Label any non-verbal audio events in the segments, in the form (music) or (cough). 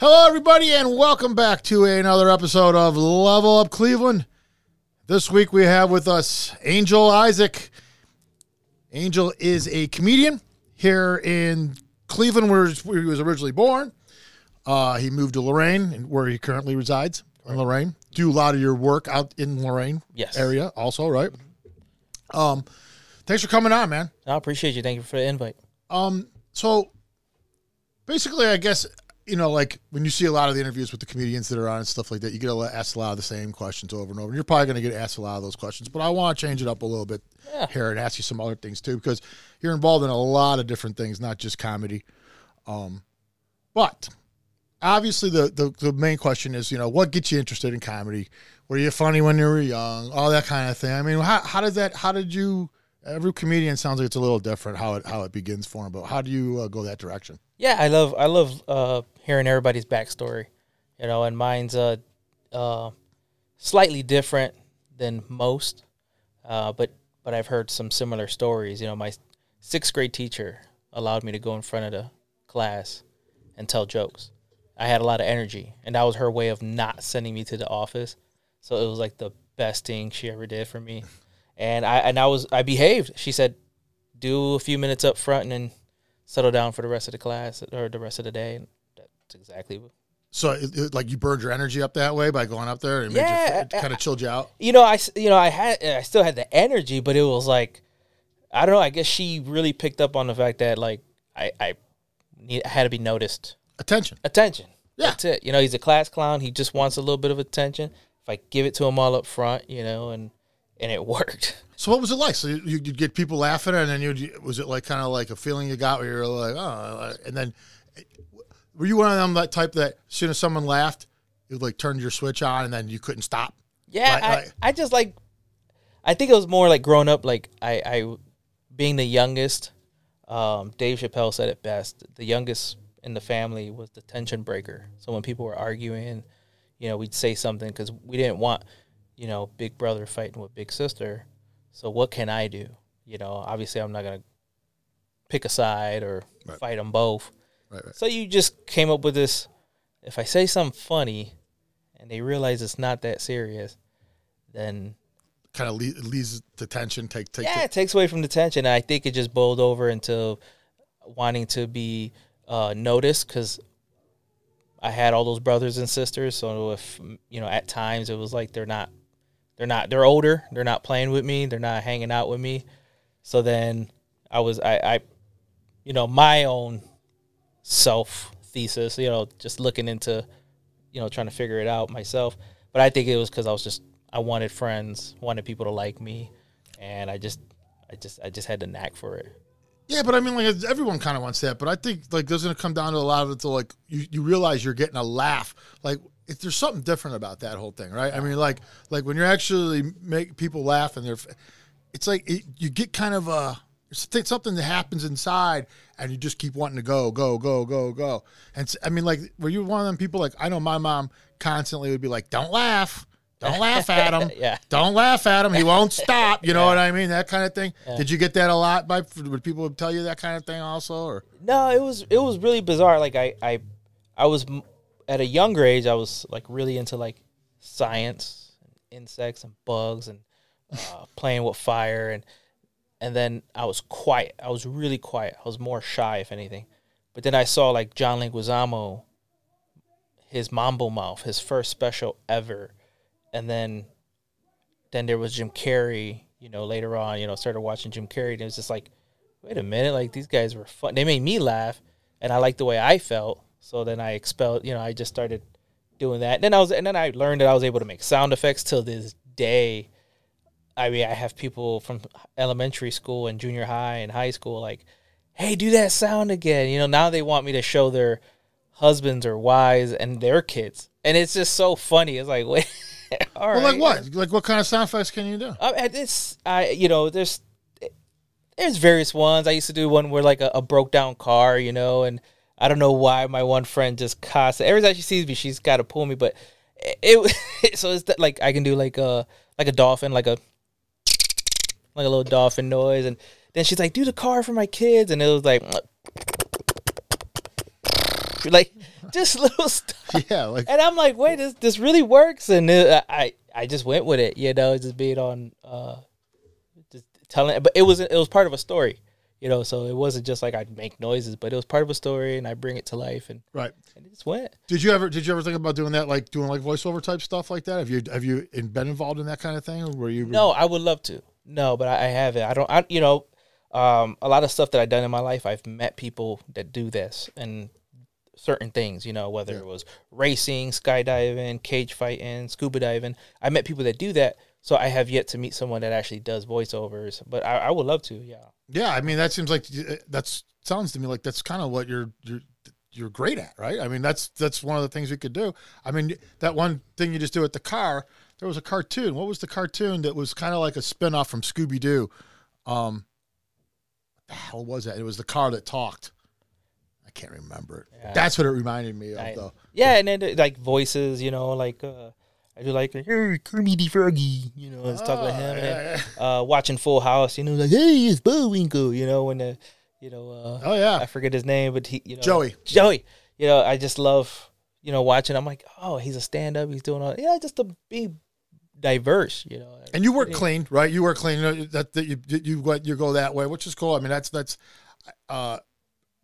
Hello, everybody, and welcome back to another episode of Level Up Cleveland. This week we have with us Angel Isaac. Angel is a comedian here in Cleveland, where he was originally born. Uh, he moved to Lorain, where he currently resides in Lorain. Do a lot of your work out in Lorain Yes. area, also, right? Um, thanks for coming on, man. I appreciate you. Thank you for the invite. Um, so basically, I guess you know, like when you see a lot of the interviews with the comedians that are on and stuff like that, you get asked a lot of the same questions over and over. And you're probably going to get asked a lot of those questions, but I want to change it up a little bit Yeah. here and ask you some other things too, because you're involved in a lot of different things, not just comedy. Um, but obviously, the, the the main question is, you know, what gets you interested in comedy? Were you funny when you were young? All that kind of thing. I mean, how how did that? How did you? Every comedian sounds like it's a little different how it how it begins for them, but how do you uh, go that direction? Yeah, I love I love uh, hearing everybody's backstory, you know, and mine's uh, uh, slightly different than most, uh, but but I've heard some similar stories. You know, my sixth grade teacher allowed me to go in front of the class and tell jokes. I had a lot of energy, and that was her way of not sending me to the office. So it was like the best thing she ever did for me. And I and I was I behaved. She said, "Do a few minutes up front and then settle down for the rest of the class or the rest of the day." And that's exactly what So, it, it- like, you burned your energy up that way by going up there, and Yeah, it kind of chilled you out. you know, I you know, I had I still had the energy, but it was like I don't know. I guess she really picked up on the fact that like I I need, had to be noticed. Attention. Attention. Yeah. That's it. You know, he's a class clown. He just wants a little bit of attention. If I give it to him all up front, you know, and and it worked. So, what was it like? So, you, you'd get people laughing, and then you was it like kind of like a feeling you got where you're like, oh, and then were you one of them that type that as soon as someone laughed, you like turned your switch on, and then you couldn't stop? Yeah, Right, I, right. I just like. I think it was more like growing up. Like I, I being the youngest. Um, Dave Chappelle said it best. The youngest in the family was the tension breaker. So when people were arguing, you know, we'd say something because we didn't want, you know, big brother fighting with big sister. So what can I do? You know, obviously I'm not gonna pick a side or Right. fight them both. Right, right. So you just came up with this. If I say something funny, and they realize it's not that serious, then Kind of le- leaves the tension. Take take. yeah, it takes away from the tension. I think it just boiled over into wanting to be uh, noticed because I had all those brothers and sisters. So if you know, at times it was like they're not, they're not, they're older. They're not playing with me. They're not hanging out with me. So then I was, I, I you know, my own self thesis. You know, just looking into, you know, trying to figure it out myself. But I think it was because I was just I wanted friends, wanted people to like me, and I just I just I just had the knack for it. Yeah, but I mean, like everyone kind of wants that. But I think like doesn't it come down to a lot of it to like you, you realize you're getting a laugh. Like if there's something different about that whole thing, right? I mean, like like when you're actually make people laugh and they're, it's like it, you get kind of a something that happens inside and you just keep wanting to go go go go go. And i mean, like were you one of them people? Like I know my mom constantly would be like, "Don't laugh." Don't (laughs) laugh at him. Yeah. Don't laugh at him. He won't (laughs) stop. You know what I mean? That kind of thing. Did you get that a lot? By would people tell you that kind of thing also? Or No, it was it was really bizarre. Like I I I was at a younger age. I was like really into like science, and insects and bugs, and uh, (laughs) playing with fire, and and then I was quiet. I was really quiet. I was more shy, if anything. But then I saw like John Leguizamo, his Mambo Mouth, his first special ever, and then then there was Jim Carrey. You know, later on, you know, started watching Jim Carrey, and it was just like, wait a minute, like these guys were fun. They made me laugh, and I liked the way I felt. So then I expelled. You know, I just started doing that. And then I was, and then I learned that I was able to make sound effects till this day. I mean, I have people from elementary school and junior high and high school like, "Hey, do that sound again." You know, now they want me to show their husbands or wives and their kids, and it's just so funny. It's like, (laughs) wait, all well, right. like what? Like what kind of sound effects can you do? I mean, it's I you know there's there's various ones. I used to do one where like a, a broke down car, you know, and I don't know why my one friend just constantly every time she sees me, she's got to pull me. But it, it (laughs) so it's that, like I can do like a like a dolphin, like a like a little dolphin noise, and then she's like, "Do the car for my kids," and it was like. (laughs) like just (laughs) little stuff. Yeah, like And I'm like, wait, this this really works, and it, I I just went with it, you know, just being on, uh, just telling. But it was it was part of a story, you know, so it wasn't just like I'd make noises, but it was part of a story, and I bring it to life, and, right. and it just went. Did you ever did you ever think about doing that, like doing like voiceover type stuff like that? Have you have you been involved in that kind of thing? Or were you No, I would love to. No, but I, I haven't. I don't. I you know, um, a lot of stuff that I've done in my life, I've met people that do this and certain things. You know, whether Yeah. it was racing, skydiving, cage fighting, scuba diving. I met people that do that. So I have yet to meet someone that actually does voiceovers, but I, I would love to. Yeah. Yeah, I mean that seems like that's sounds to me like that's kind of what you're you're you're great at, right? I mean that's that's one of the things we could do. I mean that one thing you just do at the car. There was a cartoon. What was the cartoon that was kind of like a spin off from Scooby Doo? Um, what the hell was that? It was the car that talked. I can't remember it. Yeah. That's what it reminded me of, I- though. Yeah, and then uh, like voices, you know, like uh, I do like, hey, Kermit the Froggy, you know, it's talking to Oh, him. and yeah, yeah. uh, watching Full House, you know, like, hey, it's Bullwinkle, you know, when the, you know, uh, Oh yeah, I forget his name, but he, you know, Joey. Joey. You know, I just love, you know, watching. I'm like, oh, he's a stand up. He's doing all, yeah, just to be diverse, you know. And you work Yeah. clean, right? You work clean. You know, that, that you you go you go that way, which is cool. I mean, that's that's uh,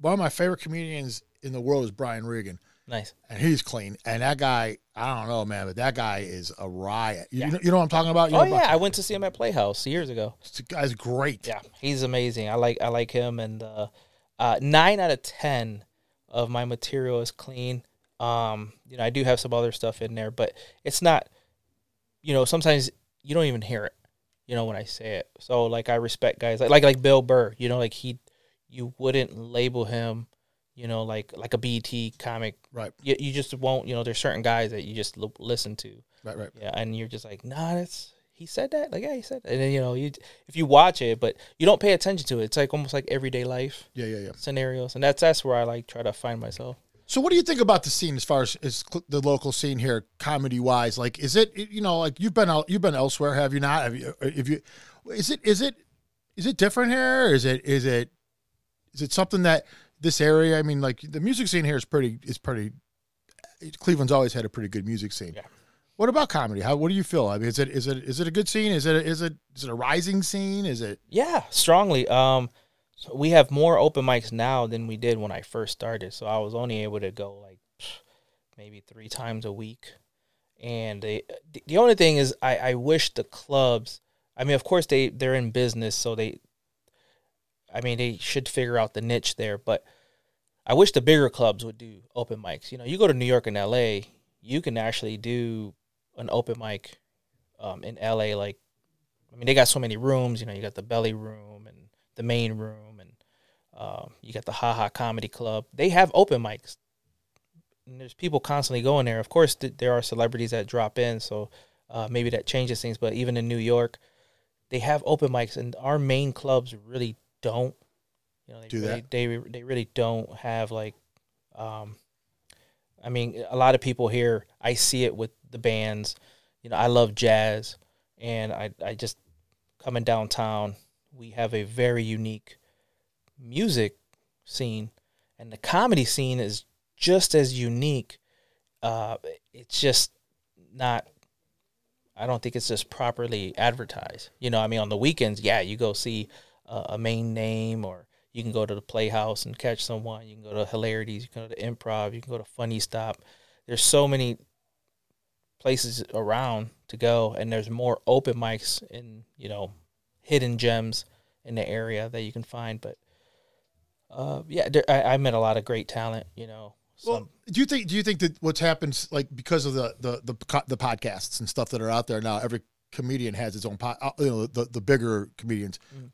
one of my favorite comedians in the world is Brian Regan, Nice. and he's clean. And that guy, I don't know, man, but that guy is a riot. You, Yeah. know, you know what I'm talking about? You Oh yeah, about- I went to see him at Playhouse years ago. the guy's great. Yeah, he's amazing. I like I like him, and uh, uh, nine out of ten of my material is clean. Um, you know, I do have some other stuff in there, but it's not. You know, sometimes you don't even hear it. You know when I say it. So like I respect guys like like like Bill Burr. You know, like he, you wouldn't label him. You know, like like a BT comic. Right, You, you just won't. You know, there's certain guys that you just l- listen to. right, right. Yeah, and you're just like, nah, that's he said that. Like, yeah, he said that. And then you know, you if you watch it, but you don't pay attention to it. It's like almost like everyday life Yeah, yeah, yeah. scenarios, and that's that's where I like try to find myself. So, what do you think about the scene as far as, as the local scene here, comedy wise? Like, is it you know like you've been out, you've been elsewhere, have you not? Have you? Uh, if you, is it is it is it different here? Is it is it is it something that this area? I mean, like the music scene here is pretty is pretty. Cleveland's always had a pretty good music scene. Yeah. What about comedy? How what do you feel? I mean, is it is it is it a good scene? Is it is it is it a rising scene? Is it Yeah, strongly. Um, so we have more open mics now than we did when I first started. So I was only able to go like maybe three times a week, and they, the- the only thing is I I wish the clubs. I mean, of course they they're in business, so they. I mean, they should figure out the niche there, but I wish the bigger clubs would do open mics. You know, you go to New York and L.A., you can actually do an open mic um, in L.A. Like, I mean, they got so many rooms. You know, you got the belly room and the main room, and um, you got the Ha Ha Comedy Club. They have open mics. And there's people constantly going there. Of course, th- there are celebrities that drop in, so uh, maybe that changes things. But even in New York, they have open mics, and our main clubs really don't. You know, they Do really, that? They they really don't have like. Um, I mean, a lot of people here. I see it with the bands. You know, I love jazz, and I I just coming downtown. We have a very unique music scene, and the comedy scene is just as unique. Uh, it's just not. I don't think it's just properly advertised. You know, I mean, on the weekends, yeah, you go see uh, a main name, or you can go to the Playhouse and catch someone. You can go to Hilarities. You can go to Improv. You can go to Funny Stop. There's so many places around to go, and there's more open mics in you know hidden gems in the area that you can find. But uh, yeah, there, I, I met a lot of great talent. You know, some, Well, do you think do you think that what's happened like because of the the the, the podcasts and stuff that are out there now, every comedian has its own pod, uh, you know the the bigger comedians, Mhm.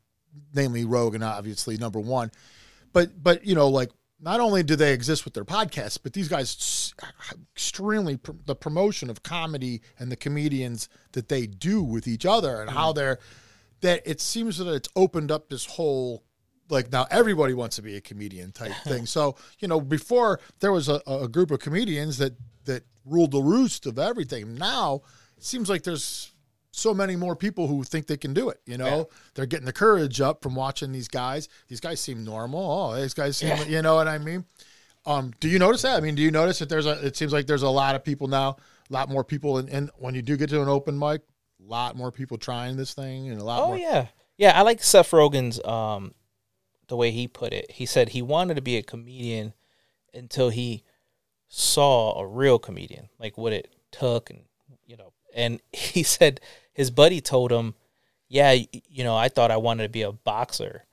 Namely Rogan, obviously number one, but but you know like not only do they exist with their podcasts, but these guys extremely pr- the promotion of comedy and the comedians that they do with each other and how mm-hmm. they're that it seems that it's opened up this whole like now everybody wants to be a comedian type (laughs) thing. So you know before there was a, a group of comedians that that ruled the roost of everything. Now it seems like there's so many more people who think they can do it. You know, Yeah. they're getting the courage up from watching these guys. These guys seem normal. Oh, these guys seem, Yeah. you know what I mean? Um, do you notice that? I mean, do you notice that there's a? It seems like there's a lot of people now, a lot more people, and, and when you do get to an open mic, a lot more people trying this thing, and a lot more Oh more. yeah, yeah. I like Seth Rogen's um, the way he put it. He said he wanted to be a comedian until he saw a real comedian, like what it took, and. And (laughs) he said his buddy told him, "Yeah, you know, I thought I wanted to be a boxer."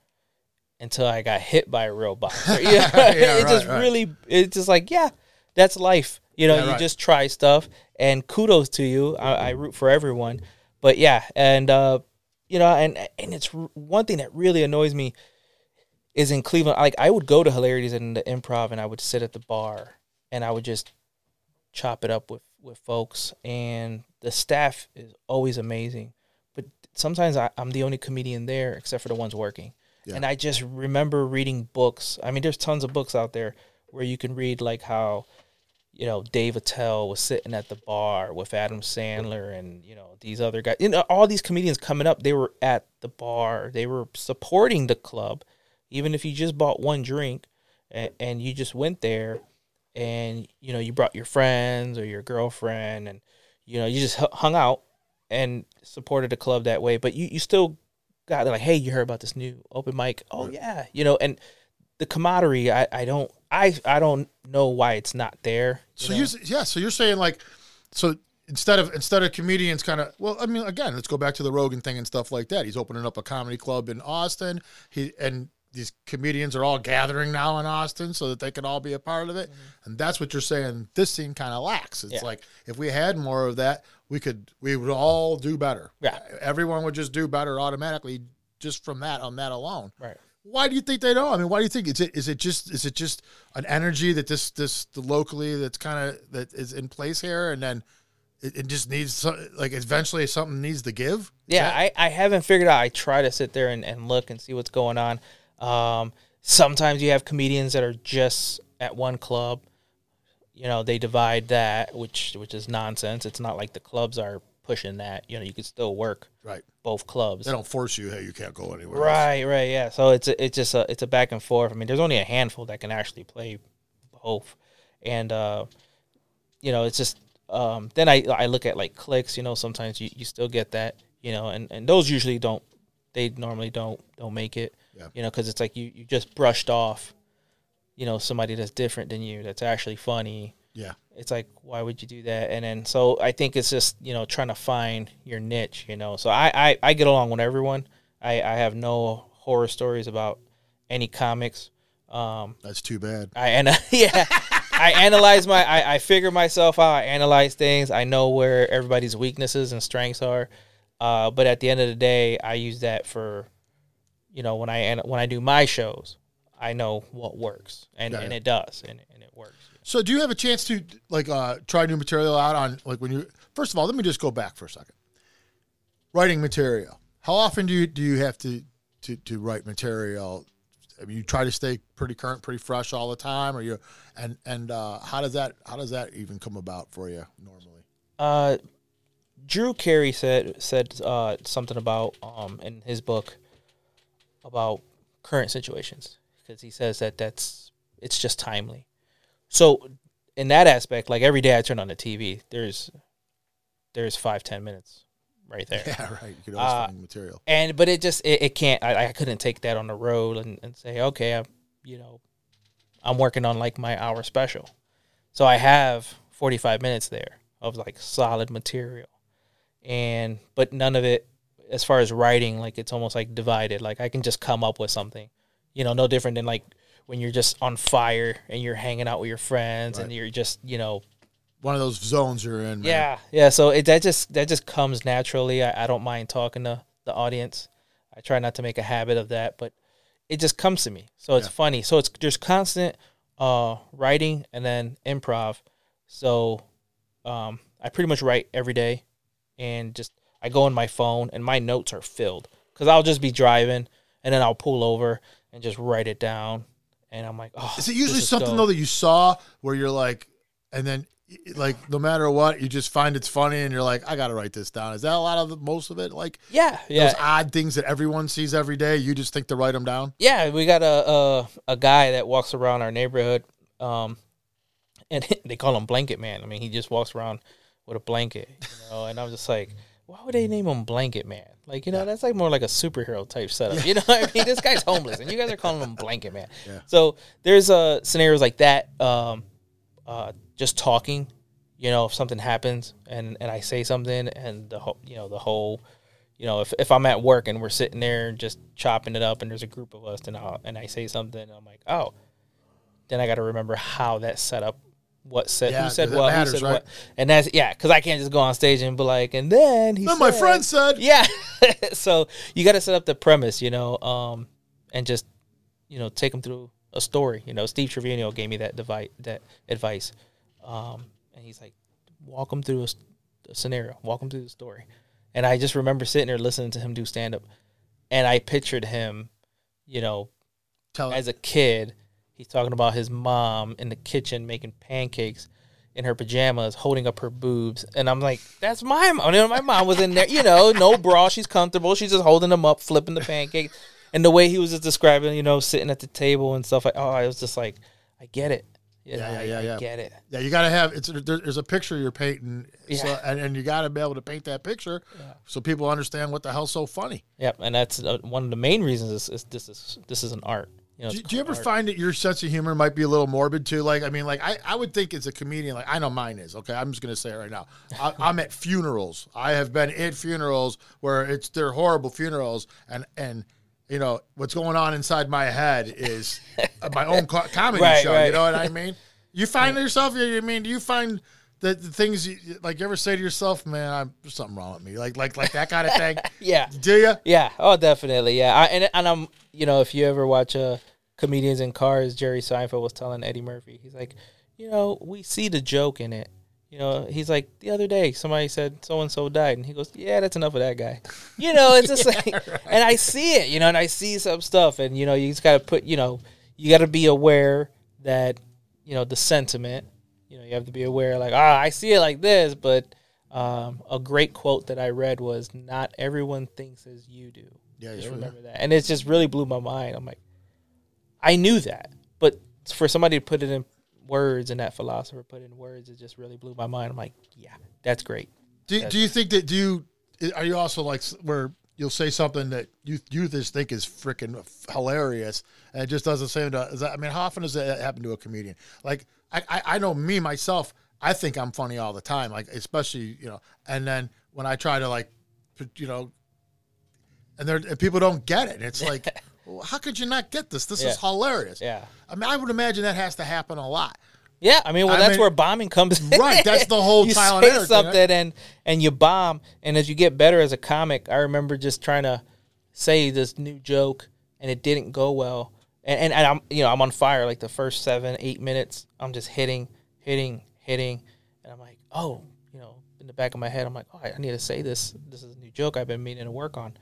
Until I got hit by a real boxer, (laughs) yeah, (laughs) Yeah, it right, just right. really, it's just like, yeah, that's life. You know, Yeah, you right. just try stuff, and kudos to you. I, I root for everyone, but yeah, and uh, you know, and and it's one thing that really annoys me is in Cleveland. Like I would go to hilarities and the improv, and I would sit at the bar, and I would just chop it up with with folks, and the staff is always amazing, but sometimes I, I'm the only comedian there except for the ones working, Yeah. and I just remember reading books. I mean, there's tons of books out there where you can read like how you know, Dave Attell was sitting at the bar with Adam Sandler and, you know, these other guys. You know, all these comedians coming up, they were at the bar. They were supporting the club. Even if you just bought one drink and, and you just went there and, you know, you brought your friends or your girlfriend and, you know, you just hung out and supported the club that way. But you, you still got like, hey, you heard about this new open mic? Oh, yeah. You know, and the camaraderie, I, I don't. I, I don't know why it's not there. you So know? you yeah, so you're saying like, so instead of instead of comedians kind of well, I mean, again, let's go back to the Rogan thing and stuff like that. He's opening up a comedy club in Austin. He and these comedians are all gathering now in Austin so that they can all be a part of it. And that's what you're saying. This scene kind of lacks. It's Mm-hmm. Yeah. like if we had more of that, we could we would all do better. Yeah. everyone would just do better automatically just from that on that alone. Right. Why do you think they don't? I mean, why do you think is it is it just is it just an energy that this this the locally that's kind of that is in place here, and then it, it just needs like eventually something needs to give. Is Yeah, that- I, I haven't figured out. I try to sit there and, and look and see what's going on. Um, sometimes you have comedians that are just at one club. You know, they divide that, which which is nonsense. It's not like the clubs are pushing that. You know, you can still work right. both clubs. They don't force you. Hey, you can't go anywhere. else. Right, right, yeah. So it's a, it's just a it's a back and forth. I mean, there's only a handful that can actually play both, and uh, you know, it's just um, then I I look at like clicks. You know, sometimes you, you still get that. You know, and, and those usually don't they normally don't don't make it. Yeah. You know, because it's like you you just brushed off. You know, somebody that's different than you that's actually funny. Yeah. It's like why would you do that? And then so I think it's just you know trying to find your niche. You know, so I I, I get along with everyone. I, I have no horror stories about any comics. Um, That's too bad. I and (laughs) yeah, I analyze my I, I figure myself out. I analyze things. I know where everybody's weaknesses and strengths are. Uh, but at the end of the day, I use that for, you know, when I when I do my shows, I know what works, and, Yeah. and it does, and, and it works. So, do you have a chance to like uh, try new material out on like when you? First of all, let me just go back for a second. Writing material. How often do you do you have to to, to write material? I mean, you try to stay pretty current, pretty fresh all the time, or you and and uh, how does that how does that even come about for you normally? Uh, Drew Carey said said uh, something about um in his book about current situations because he says that that's it's just timely. So in that aspect, like every day I turn on the TV, there's there's five ten minutes right there. (laughs) Yeah, right. You could always Uh, find material. and but it just it, it can't I, I couldn't take that on the road and, and say okay i'm you know i'm working on like my hour special so i have 45 minutes there of like solid material and but none of it as far as writing like it's almost like divided like i can just come up with something you know no different than like when you're just on fire and you're hanging out with your friends and you're just you know One of those zones you're in. man. yeah, yeah. So it that just that just comes naturally. I, I don't mind talking to the audience. I try not to make a habit of that, but it just comes to me. So it's Yeah. funny. So it's just constant uh, writing and then improv. So um, I pretty much write every day, and just I go on my phone and my notes are filled because I'll just be driving and then I'll pull over and just write it down, and I'm like, oh, Is it usually is something dope. though that you saw where you're like, and then like no matter what, you just find it's funny and you're like, I got to write this down. Is that a lot of the, most of it? Like Yeah, yeah. those odd things that everyone sees every day, you just think to write them down. Yeah, we got a a, a guy that walks around our neighborhood Um, and (laughs) they call him Blanket Man. I mean, he just walks around with a blanket, you know. And I'm just like, why would they name him Blanket Man? Like, you know, that's like more like a superhero type setup. You know what I mean? (laughs) This guy's homeless, and you guys are calling him Blanket Man. Yeah. So there's uh, scenarios like that. Um, uh, just talking, you know, if something happens and and I say something, and the whole, you know, the whole. You know, if, if I'm at work and we're sitting there just chopping it up, and there's a group of us, and I and I say something, I'm like, oh, then I got to remember how that set up, what said, Yeah, who said what, matters, who said right? what, and that's yeah, because I can't just go on stage and be like, and then he. No, my friend said. (laughs) Yeah, (laughs) so you got to set up the premise, you know, um, and just you know take them through a story. You know, Steve Trevino gave me that device, that advice, um, and he's like, walk them through a scenario, walk them through the story, and I just remember sitting there listening to him do stand up, and I pictured him, you know, Tell as a kid, he's talking about his mom in the kitchen making pancakes in her pajamas, holding up her boobs, and I'm like, "That's my mom." You know, my mom was in there, you know, no bra, she's comfortable, she's just holding them up, flipping the pancakes, and the way he was just describing, you know, sitting at the table and stuff. Like, oh, I was just like, I get it. You Yeah, know, yeah, yeah, I yeah. get it. Yeah, you got to have it's there, there's a picture you're painting, so, Yeah. and, and you got to be able to paint that picture so people understand what the hell's so funny. Yep, and that's uh, one of the main reasons is, is this is this is an art. You know, Do, do you ever art. find that your sense of humor might be a little morbid too? Like, I mean, like I, I would think as a comedian, like I know mine is. Okay, I'm just gonna say it right now. I, I'm at funerals. I have been at funerals where it's they're horrible funerals, and and you know what's going on inside my head is my own co- (laughs) comedy Right, show. You know what I mean? You find (laughs) yourself. You mean? Do you find that the things you, like you ever say to yourself, "Man, I'm there's something wrong with me," like like like that kind of thing? (laughs) Yeah, Do you? Yeah. Oh, definitely. Yeah. I, and and I'm you know if you ever watch uh, comedians in cars, Jerry Seinfeld was telling Eddie Murphy, he's like, you know, we see the joke in it. You know, he's like the other day somebody said so and so died, and he goes, yeah, that's enough of that guy. You know, it's just (laughs) like, and I see it. You know, and I see some stuff, and you know, you just got to put, you know, you got to be aware that you know the sentiment. You know, you have to be aware, like, ah, I see it like this, but. Um, a great quote that I read was, "Not everyone thinks as you do." Yeah, Just yeah, remember that, and it just really blew my mind. I'm like, I knew that, but for somebody to put it in words and that philosopher put it in words, it just really blew my mind. I'm like, yeah, that's great. Do, do you think that do you are you also like where you'll say something that you you just think is freaking hilarious and it just doesn't seem to is that, I mean how often does that happen to a comedian like I, I I know me myself I think I'm funny all the time like especially you know and then when I try to like put- you know and there and people don't get it it's like (laughs) how could you not get this this is hilarious Yeah, I mean I would imagine that has to happen a lot yeah. I mean, well, I that's mean- where bombing comes in. Right, that's the whole (laughs) you trial say something right? and and you bomb, and as you get better as a comic, I remember just trying to say this new joke, and it didn't go well, and, and, and I'm you know I'm on fire like the first seven eight minutes, I'm just hitting, hitting, hitting, and I'm like, oh, you know, in the back of my head, I'm like, oh, I need to say this. This is a new joke I've been meaning to work on.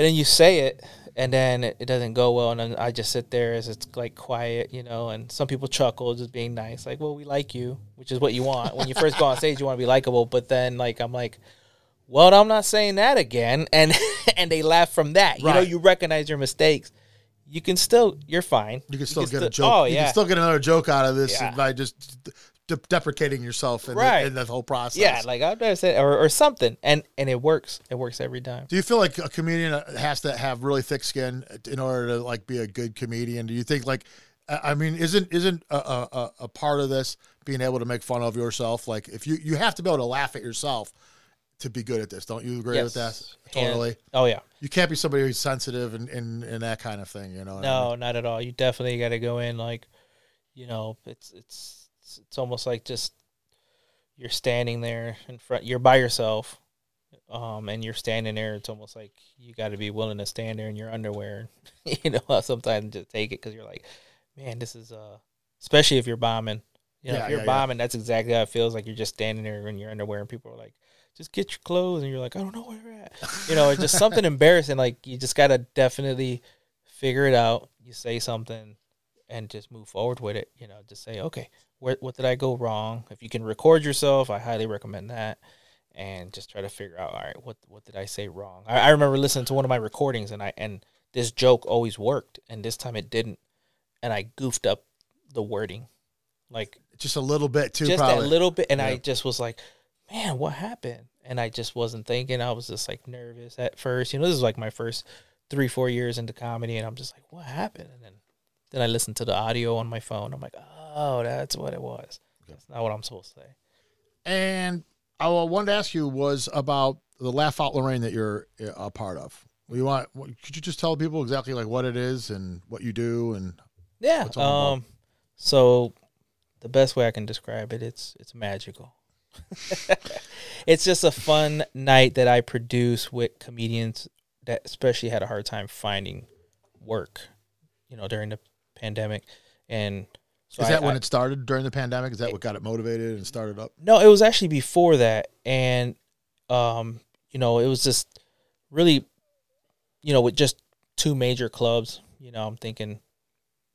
And then you say it, and then it, it doesn't go well, and then I just sit there as it's like quiet, you know. And some people chuckle, just being nice, like, "Well, we like you," which is what you want when you first go on stage. You want to be likable, but then like I'm like, "Well, I'm not saying that again," (laughs) and and they laugh from that. You know, you recognize your mistakes. You can still, you're fine. You can still get a joke. Oh You can still get another joke out of this Yeah. by just de- deprecating yourself in, Right. the, in the whole process. yeah. Like I've never said, or, or something, and and it works. It works every time. Do you feel like a comedian uh, has to have really thick skin uh, in order to like be a good comedian? Do you think like, I mean, isn't isn't a, a, a- part of this being able to make fun of yourself? Like, if you you have to be able to laugh at yourself to be good at this, don't you agree with that? Totally. And- oh yeah. you can't be somebody who's sensitive and, and, and that kind of thing. You know? what I mean? No, not at all. You definitely got to go in like, you know, it's it's it's, it's almost like just you're standing there in front. You're by yourself, um, and you're standing there. It's almost like you got to be willing to stand there in your underwear. (laughs) you know, (laughs) sometimes just take it because you're like, man, this is uh, especially if you're bombing. You know, Yeah, if you're yeah, yeah. bombing, that's exactly how it feels. Like you're just standing there in your underwear, and people are like, "Just get your clothes," and you're like, "I don't know where you're at." You know, it's just something (laughs) embarrassing. Like you just gotta definitely figure it out. You say something, and just move forward with it. You know, just say, "Okay, where what did I go wrong?" If you can record yourself, I highly recommend that. And just try to figure out, all right, what what did I say wrong? I, I remember listening to one of my recordings, and I and this joke always worked, and this time it didn't, and I goofed up the wording, like Just a little bit too. just probably. that little bit, and I just was like, man, what happened? And I just wasn't thinking. I was just like nervous at first. You know, this is like my first three, four years into comedy, and I'm just like, what happened? And then then I listened to the audio on my phone. I'm like, oh, that's what it was. That's not what I'm supposed to say. And I wanted to ask you was about the Laugh Out Lorain that you're uh, a part of. We want. Could you just tell people exactly like what it is and what you do and Yeah. What's it all about? Um. So, the best way I can describe it, it's it's magical. (laughs) it's just a fun night that I produce with comedians that especially had a hard time finding work, you know, during the pandemic. And so is I- that when I- it started during the pandemic? Is that what got it motivated and started up? no, it was actually before that, and um, you know, it was just really, you know, with just two major clubs. You know, I'm thinking,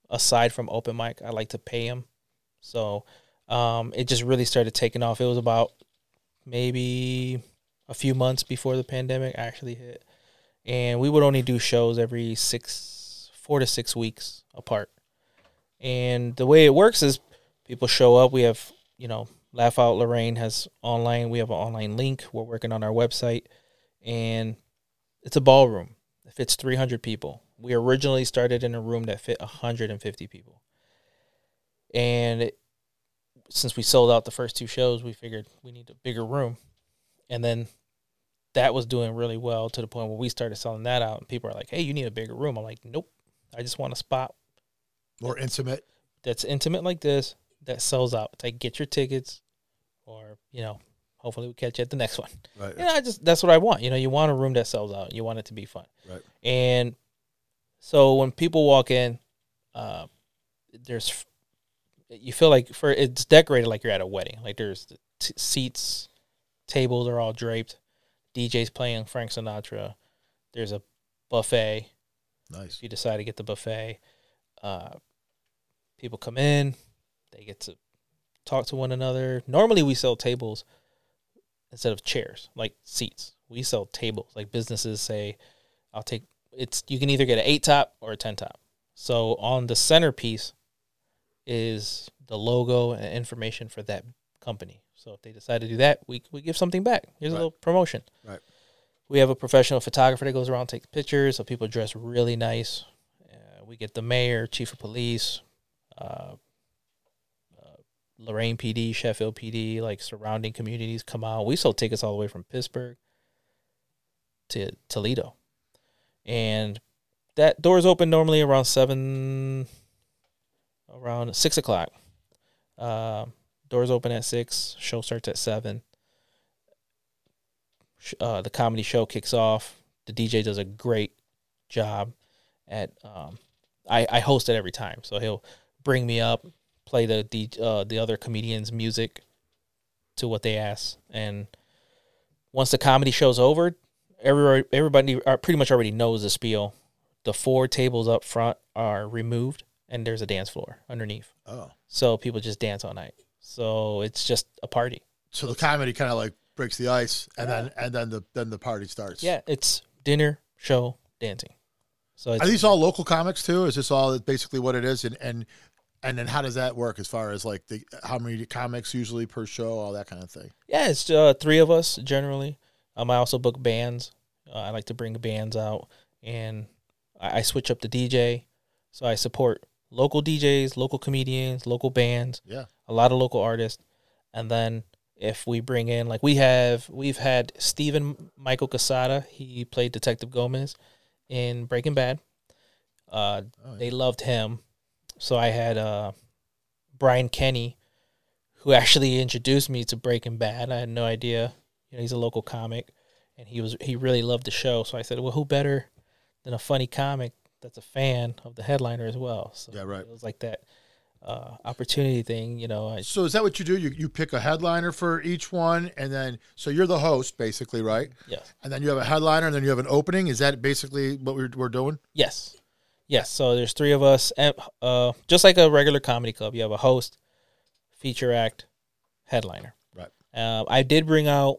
aside from open mic, I like to pay them, so um, it just really started taking off. It was about maybe a few months before the pandemic actually hit, and we would only do shows every six, four to six weeks apart. And the way it works is people show up. We have, you know, Laugh Out Lorain has online. We have an online link. We're working on our website, and it's a ballroom. It fits 300 people. We originally started in a room that fit 150 people, and it, since we sold out the first two shows, we figured we need a bigger room, and then that was doing really well to the point where we started selling that out, and people are like, "Hey, you need a bigger room." I'm like, "Nope, I just want a spot More intimate. that's intimate like this that sells out. It's like get your tickets, or you know, hopefully we catch you at the next one. Right. You know, I just that's what I want. You know, you want a room that sells out. You want it to be fun. Right. And so when people walk in, uh, there's you feel like for it's decorated like you're at a wedding. Like there's t- seats, tables are all draped. DJ's playing Frank Sinatra. There's a buffet Nice. if you decide to get the buffet. Uh, people come in, they get to talk to one another. Normally, we sell tables instead of chairs, like seats. We sell tables. Like businesses say, "I'll take it's." You can either get an eight top or a ten top. So on the centerpiece is the logo and information for that company. So if they decide to do that, we we give something back. Here's Right. a little promotion. Right. We have a professional photographer that goes around takes pictures. So people dress really nice. Uh, we get the mayor, chief of police, uh, uh, Lorain PD, Sheffield PD, like surrounding communities come out. We sold tickets all the way from Pittsburgh to Toledo, and that doors open normally around seven, around six o'clock. Uh, doors open at six. Show starts at seven. Uh, the comedy show kicks off. The DJ does a great job at. Um, I I host it every time, so he'll bring me up, play the D, uh, the other comedians' music to what they ask, and once the comedy show's over, everybody everybody uh, pretty much already knows the spiel. The four tables up front are removed, and there's a dance floor underneath, Oh. so people just dance all night. So it's just a party. So the comedy kind of like breaks the ice, and then and then the then the party starts. Yeah, it's dinner, show, dancing. So it's, Are these all local comics too? Is this all basically what it is? And and and then how does that work as far as like the how many comics usually per show, all that kind of thing? Yeah, it's uh, three of us generally. Um, I also book bands. Uh, I like to bring bands out, and I, I switch up the DJ. So I support local DJs, local comedians, local bands, Yeah. a lot of local artists, and then if we bring in like we have, we've had Steven Michael Quezada. He played Detective Gomez in Breaking Bad. Uh, Oh, yeah. they loved him. So I had uh, Brian Kenny, who actually introduced me to Breaking Bad. I had no idea. You know, he's a local comic, and he was he really loved the show. So I said, well, who better than a funny comic that's a fan of the headliner as well? So Yeah, right. It was like that uh, opportunity thing. You know, I, So is that what you do? You you pick a headliner for each one, and then so you're the host basically, right? yes, And then you have a headliner, and then you have an opening. Is that basically what we're we're doing? yes, yes. So there's three of us, and uh, just like a regular comedy club, you have a host, feature act, headliner. Right. Um, I did bring out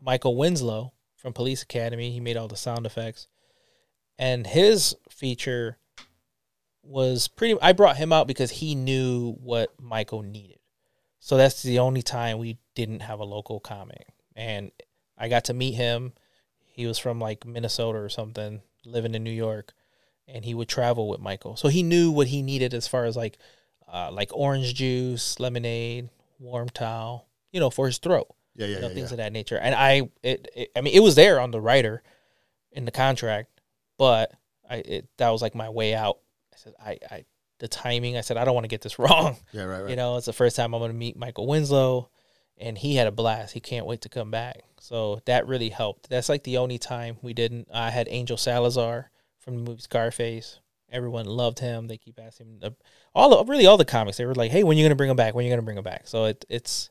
Michael Winslow from Police Academy. He made all the sound effects, and his feature was pretty. I brought him out because he knew what Michael needed. So that's the only time we didn't have a local comic, and I got to meet him. He was from like Minnesota or something, living in New York, and he would travel with Michael. So he knew what he needed as far as like, uh, like orange juice, lemonade, warm towel, you know, for his throat Yeah, yeah, you know, yeah. things yeah. of that nature. And I, it, it, I mean, it was there on the writer in the contract, but I, it, that was like my way out. I said, I, I, the timing. I said, I don't want to get this (laughs) wrong. Yeah, right, right. You know, it's the first time I'm going to meet Michael Winslow, and he had a blast. He can't wait to come back. So that really helped. That's like the only time we didn't. I had Angel Salazar from the movie Scarface. Everyone loved him. They keep asking all the, really all the comics. They were like, "Hey, when you gonna bring him back? When you gonna bring him back?" So it, it's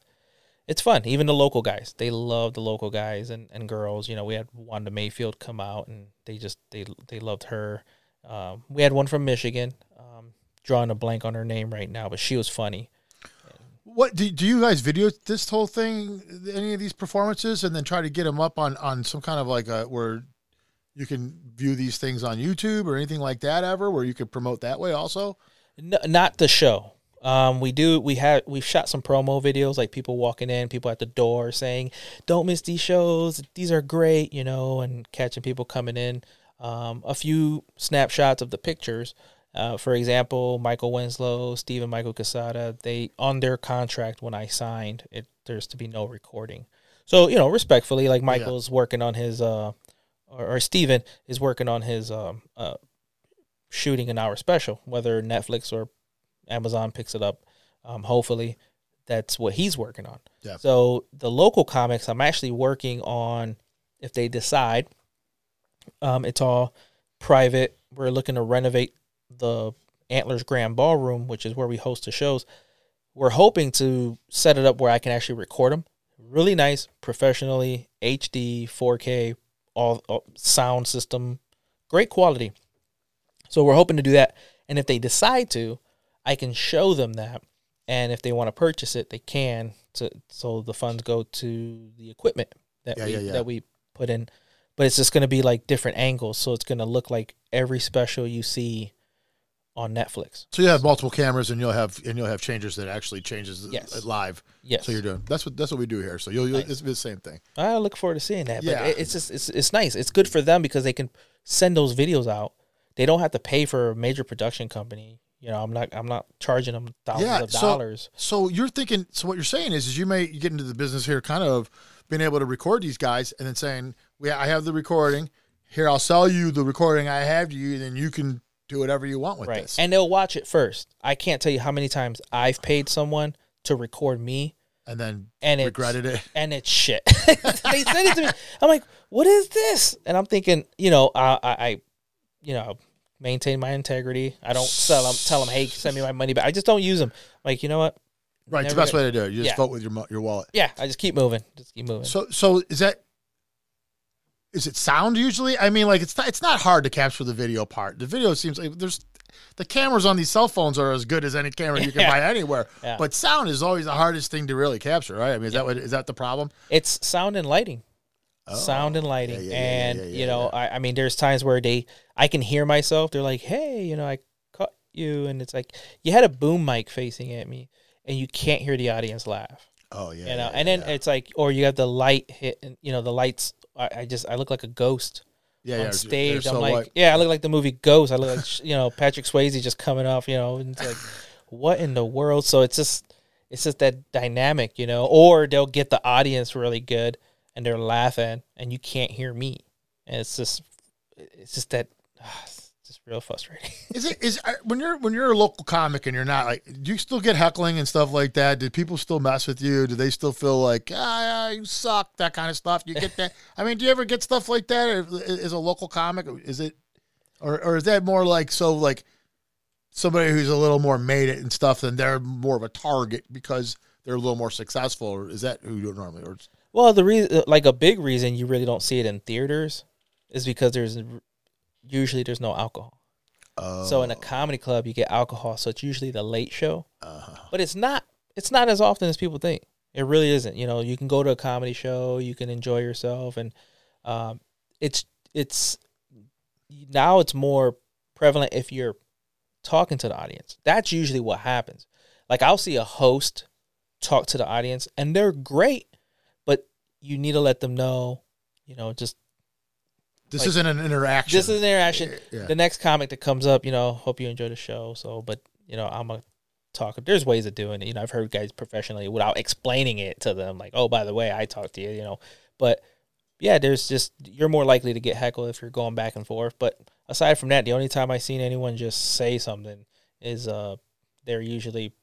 it's fun. Even the local guys, they love the local guys and, and girls. You know, we had Wanda Mayfield come out, and they just they they loved her. Um, we had one from Michigan. Um, drawing a blank on her name right now, but she was funny. What do, do you guys video this whole thing, any of these performances, and then try to get them up on on some kind of like a where you can view these things on YouTube or anything like that ever, where you could promote that way also? N- not the show. Um, we do. We had we've shot some promo videos, like people walking in, people at the door saying, "Don't miss these shows. These are great," you know, and catching people coming in. Um, a few snapshots of the pictures. Uh, for example, Michael Winslow, Steven Michael Quezada, they on their contract when I signed, it there's to be no recording. So you know, respectfully, like Michael's working on his, uh, or, or Steven is working on his um, uh, shooting an hour special, whether Netflix or Amazon picks it up. Um, hopefully, that's what he's working on. Yeah. So the local comics, I'm actually working on. If they decide, um, it's all private. We're looking to renovate the Antlers Grand Ballroom, which is where we host the shows. We're hoping to set it up where I can actually record them. Really nice, professionally, HD, 4K, all, all sound system, great quality. So we're hoping to do that. And if they decide to, I can show them that. And if they want to purchase it, they can. To, so the funds go to the equipment that Yeah, we yeah, yeah. that we put in. But it's just going to be like different angles, so it's going to look like every special you see on Netflix. So you have multiple cameras, and you'll have and you'll have changers that actually changes Yes. live. Yes. So you're doing that's what that's what we do here. So you'll, you'll Nice. it's the same thing. I look forward to seeing that. Yeah. It- it's just it's it's nice. It's good for them because they can send those videos out. They don't have to pay for a major production company. You know, I'm not I'm not charging them thousands Yeah, of so- dollars. So you're thinking. So what you're saying is, is you may get into the business here, kind of being able to record these guys, and then saying, "We, I have the recording. Here, I'll sell you the recording I have to you, and then you can do whatever you want with right. this." And they'll watch it first. I can't tell you how many times I've paid someone to record me And then and regretted it. (laughs) and it's shit. (laughs) they send it to me. I'm like, what is this? And I'm thinking, you know, I, I, I you know, maintain my integrity. I don't sell them, tell them, hey, send me my money back. I just don't use them. Like, you know what? Right, it's the Never best way to do it. You just Yeah. vote with your your wallet. Yeah, I just keep moving. Just keep moving. So so is that is it sound usually? I mean, like it's not it's not hard to capture the video part. The video seems like there's the cameras on these cell phones are as good as any camera you can (laughs) Yeah. buy anywhere. Yeah. But sound is always the hardest thing to really capture, right? I mean, is that what is that the problem? It's sound and lighting. Oh. sound and lighting. Oh, yeah, yeah, and yeah, yeah, you know, I, I mean, there's times where they, I can hear myself. They're like, "Hey, you know, I caught you," and it's like you had a boom mic facing at me, and you can't hear the audience laugh. Oh yeah. you know, yeah, and then yeah. it's like, or you have the light hit, and you know, the lights. I, I just, I look like a ghost yeah, on yeah, stage. I'm so like, white. yeah, I look like the movie Ghost. I look like, you know, Patrick Swayze just coming off. You know, and it's like, what in the world? So it's just, it's just that dynamic, you know. Or they'll get the audience really good, and they're laughing, and you can't hear me, and it's just, it's just that, just real frustrating. (laughs) Is it is uh, when you're when you're a local comic and you're not like do you still get heckling and stuff like that? Do people still mess with you? Do they still feel like ah you suck that kind of stuff? Do you get that? (laughs) I mean, do you ever get stuff like that? Is a local comic? Is it or or is that more like so like somebody who's a little more made it and stuff and they're more of a target because they're a little more successful? Or is that who you normally or Well, the reason, like a big reason you really don't see it in theaters, is because there's usually there's no alcohol. Uh, So in a comedy club, you get alcohol, so it's usually the late show. uh, But it's not. It's not as often as people think. It really isn't. You know, you can go to a comedy show, you can enjoy yourself, and um, it's it's now it's more prevalent if you're talking to the audience. That's usually what happens. Like I'll see a host talk to the audience and they're great, but you need to let them know, you know, just This Like, isn't an interaction. this is an interaction. Yeah. The next comic that comes up, you know, hope you enjoy the show. So, but you know, I'm a talk. There's ways of doing it. You know, I've heard guys professionally without explaining it to them, like, oh, by the way, I talked to you. You know, but yeah, there's just you're more likely to get heckled if you're going back and forth. But aside from that, the only time I've seen anyone just say something is uh they're usually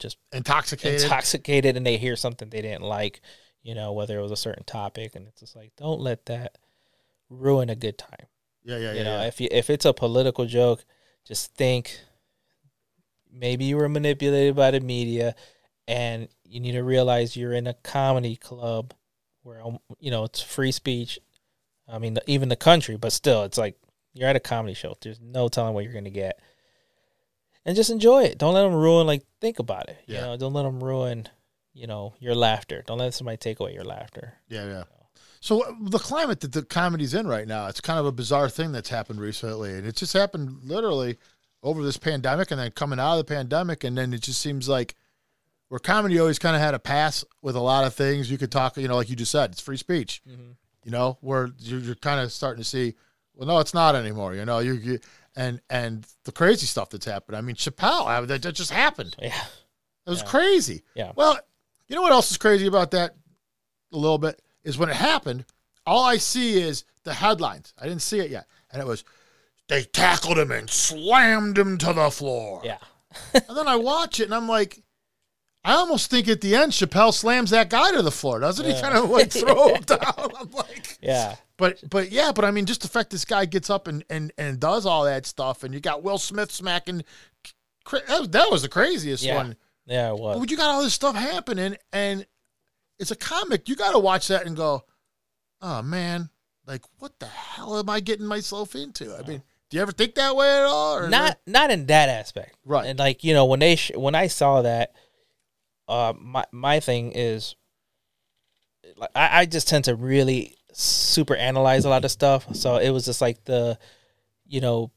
just intoxicated. intoxicated and they hear something they didn't like. You know, whether it was a certain topic, and it's just like, don't let that ruin a good time. yeah, yeah, yeah. you know, yeah. if you if it's a political joke, just think maybe you were manipulated by the media, and you need to realize you're in a comedy club where um, you know it's free speech. I mean, even the country, but still, it's like you're at a comedy show. There's no telling what you're gonna get, and just enjoy it. Don't let them ruin. Like, think about it. Yeah. You know, don't let them ruin. You know, your laughter. Don't let somebody take away your laughter. Yeah, yeah. So uh, the climate that the comedy's in right now, it's kind of a bizarre thing that's happened recently, and it just happened literally over this pandemic, and then coming out of the pandemic, and then it just seems like where comedy always kind of had a pass with a lot of things. You could talk, you know, like you just said, it's free speech. You know, where you're, you're kind of starting to see, well, no, it's not anymore. You know, you, you and and the crazy stuff that's happened. I mean, Chappelle, I, that, that just happened. Yeah, It was Yeah. crazy. Yeah. Well, you know what else is crazy about that? A little bit is when it happened. All I see is the headlines. I didn't see it yet, and it was they tackled him and slammed him to the floor. yeah, And then I watch it, and I'm like, I almost think at the end Chappelle slams that guy to the floor, doesn't he? Kind of like (laughs) throw him down. I'm like, yeah. but but yeah, but I mean, just the fact this guy gets up and and and does all that stuff, and you got Will Smith smacking. That was, that was the craziest Yeah. one. Yeah, it was. But you got all this stuff happening, and it's a comic. You got to watch that and go, "Oh man, like what the hell am I getting myself into?" I mean, do you ever think that way at all? Not not in that aspect Right. and like you know when they sh- when i saw that uh my my thing is like I, I just tend to really super analyze a lot of stuff so it was just like the you know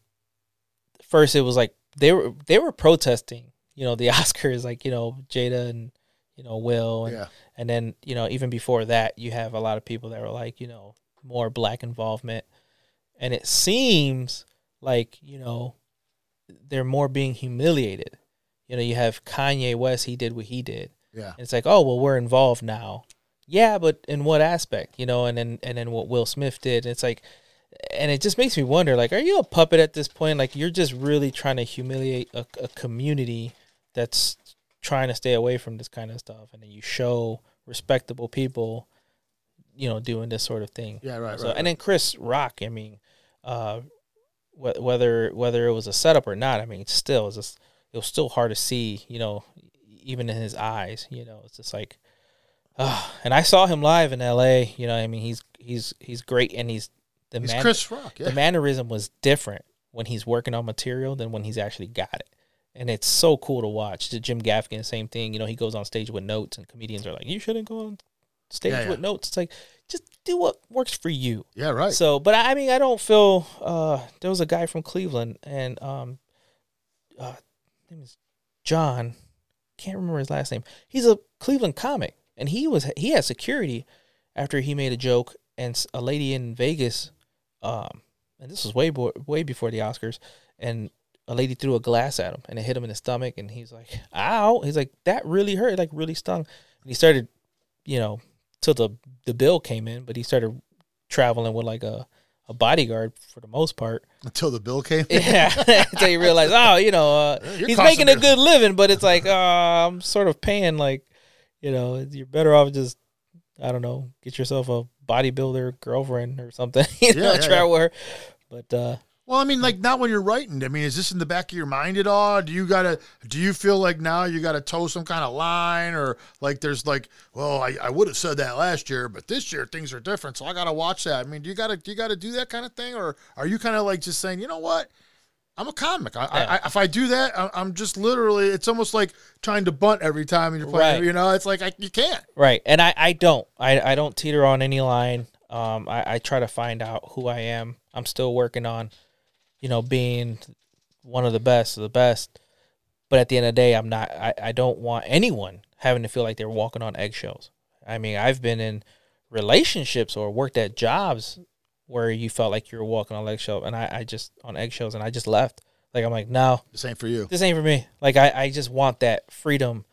first it was like they were they were protesting you know the (laughs) oscars like you know jada and you know will and yeah, and then, you know, even before that, you have a lot of people that were like, you know, more black involvement. And it seems like, you know, they're more being humiliated. You know, you have Kanye West, he did what he did. yeah, And it's like, oh, well, we're involved now. Yeah, but in what aspect? You know, and then and then what Will Smith did. It's like and it just makes me wonder, like, are you a puppet at this point? Like you're just really trying to humiliate a, a community that's trying to stay away from this kind of stuff and then you show respectable people you know doing this sort of thing yeah. Right, so, right. and then chris rock i mean uh wh- whether whether it was a setup or not i mean still it's just it was still hard to see you know even in his eyes you know it's just like uh, and i saw him live in la you know i mean he's he's he's great and he's the He's man Chris Rock. Yeah, the mannerism was different when he's working on material than when he's actually got it. And it's so cool to watch. The Jim Gaffigan, same thing. You know, he goes on stage with notes, and comedians are like, "You shouldn't go on stage Yeah, yeah. with notes." It's like, just do what works for you. yeah, right. So, but I I mean, I don't feel. Uh, there was a guy from Cleveland, and um, uh, name is John. Can't remember his last name. He's a Cleveland comic, and he was he had security after he made a joke, and a lady in Vegas, um, and this was way bo- way before the Oscars, and a lady threw a glass at him, and it hit him in the stomach, and he's like, "Ow!" He's like, "That really hurt, like really stung," and he started, you know, till the the bill came in, but he started traveling with like a a bodyguard for the most part. Until the bill came. Yeah, (laughs) until you realize, oh, you know, uh, he's making a good living, but it's like, uh, I'm sort of paying like, you know, you're better off just, I don't know, get yourself a bodybuilder girlfriend or something, (laughs) you know, Yeah, yeah, travel with her. But uh, Well, I mean, like not when you're writing. I mean, is this in the back of your mind at all? Do you gotta? Do you feel like now you gotta toe some kind of line, or like there's like, well, I, I would have said that last year, but this year things are different, so I gotta watch that. I mean, do you gotta do you gotta do that kind of thing, or are you kind of like just saying, you know what? I'm a comic. I, I, I, if I do that, I, I'm just literally. It's almost like trying to bunt every time you're playing. Right. You know, it's like I, you can't. right, and I, I don't, I, I don't teeter on any line. Um, I, I try to find out who I am. I'm still working on, you know, being one of the best of the best. But at the end of the day, I'm not. I, I don't want anyone having to feel like they're walking on eggshells. I mean, I've been in relationships or worked at jobs where you felt like you were walking on eggshells, and I, I just on eggshells, and I just left. Like I'm like, no, this ain't for you. this ain't for me. Like I, I just want that freedom,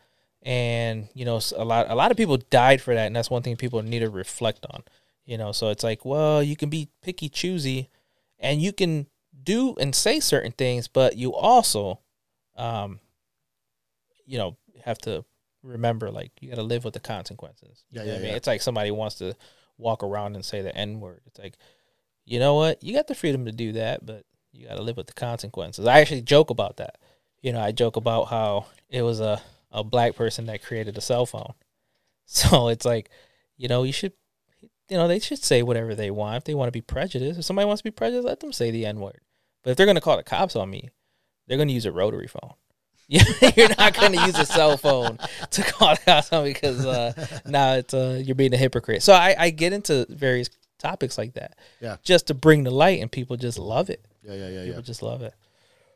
and you know, a lot, a lot of people died for that, and that's one thing people need to reflect on. You know, so it's like, well, you can be picky, choosy, and you can do and say certain things, but you also, um, you know, have to remember like you got to live with the consequences. You Yeah, yeah, I mean, yeah. it's like somebody wants to walk around and say the n word. It's like, you know what, you got the freedom to do that, but you got to live with the consequences. I actually joke about that. You know, I joke about how it was a a black person that created a cell phone. (laughs) So it's like, you know, you should, you know, they should say whatever they want. If they want to be prejudiced, if somebody wants to be prejudiced, let them say the N word. But if they're going to call the cops on me, they're going to use a rotary phone. (laughs) Yeah, you're not going to use a cell phone to call the cops on me because uh, (laughs) now it's uh, you're being a hypocrite. So I, I get into various topics like that, Yeah. just to bring the light, and people just love it. Yeah, yeah, yeah, People yeah. just love it.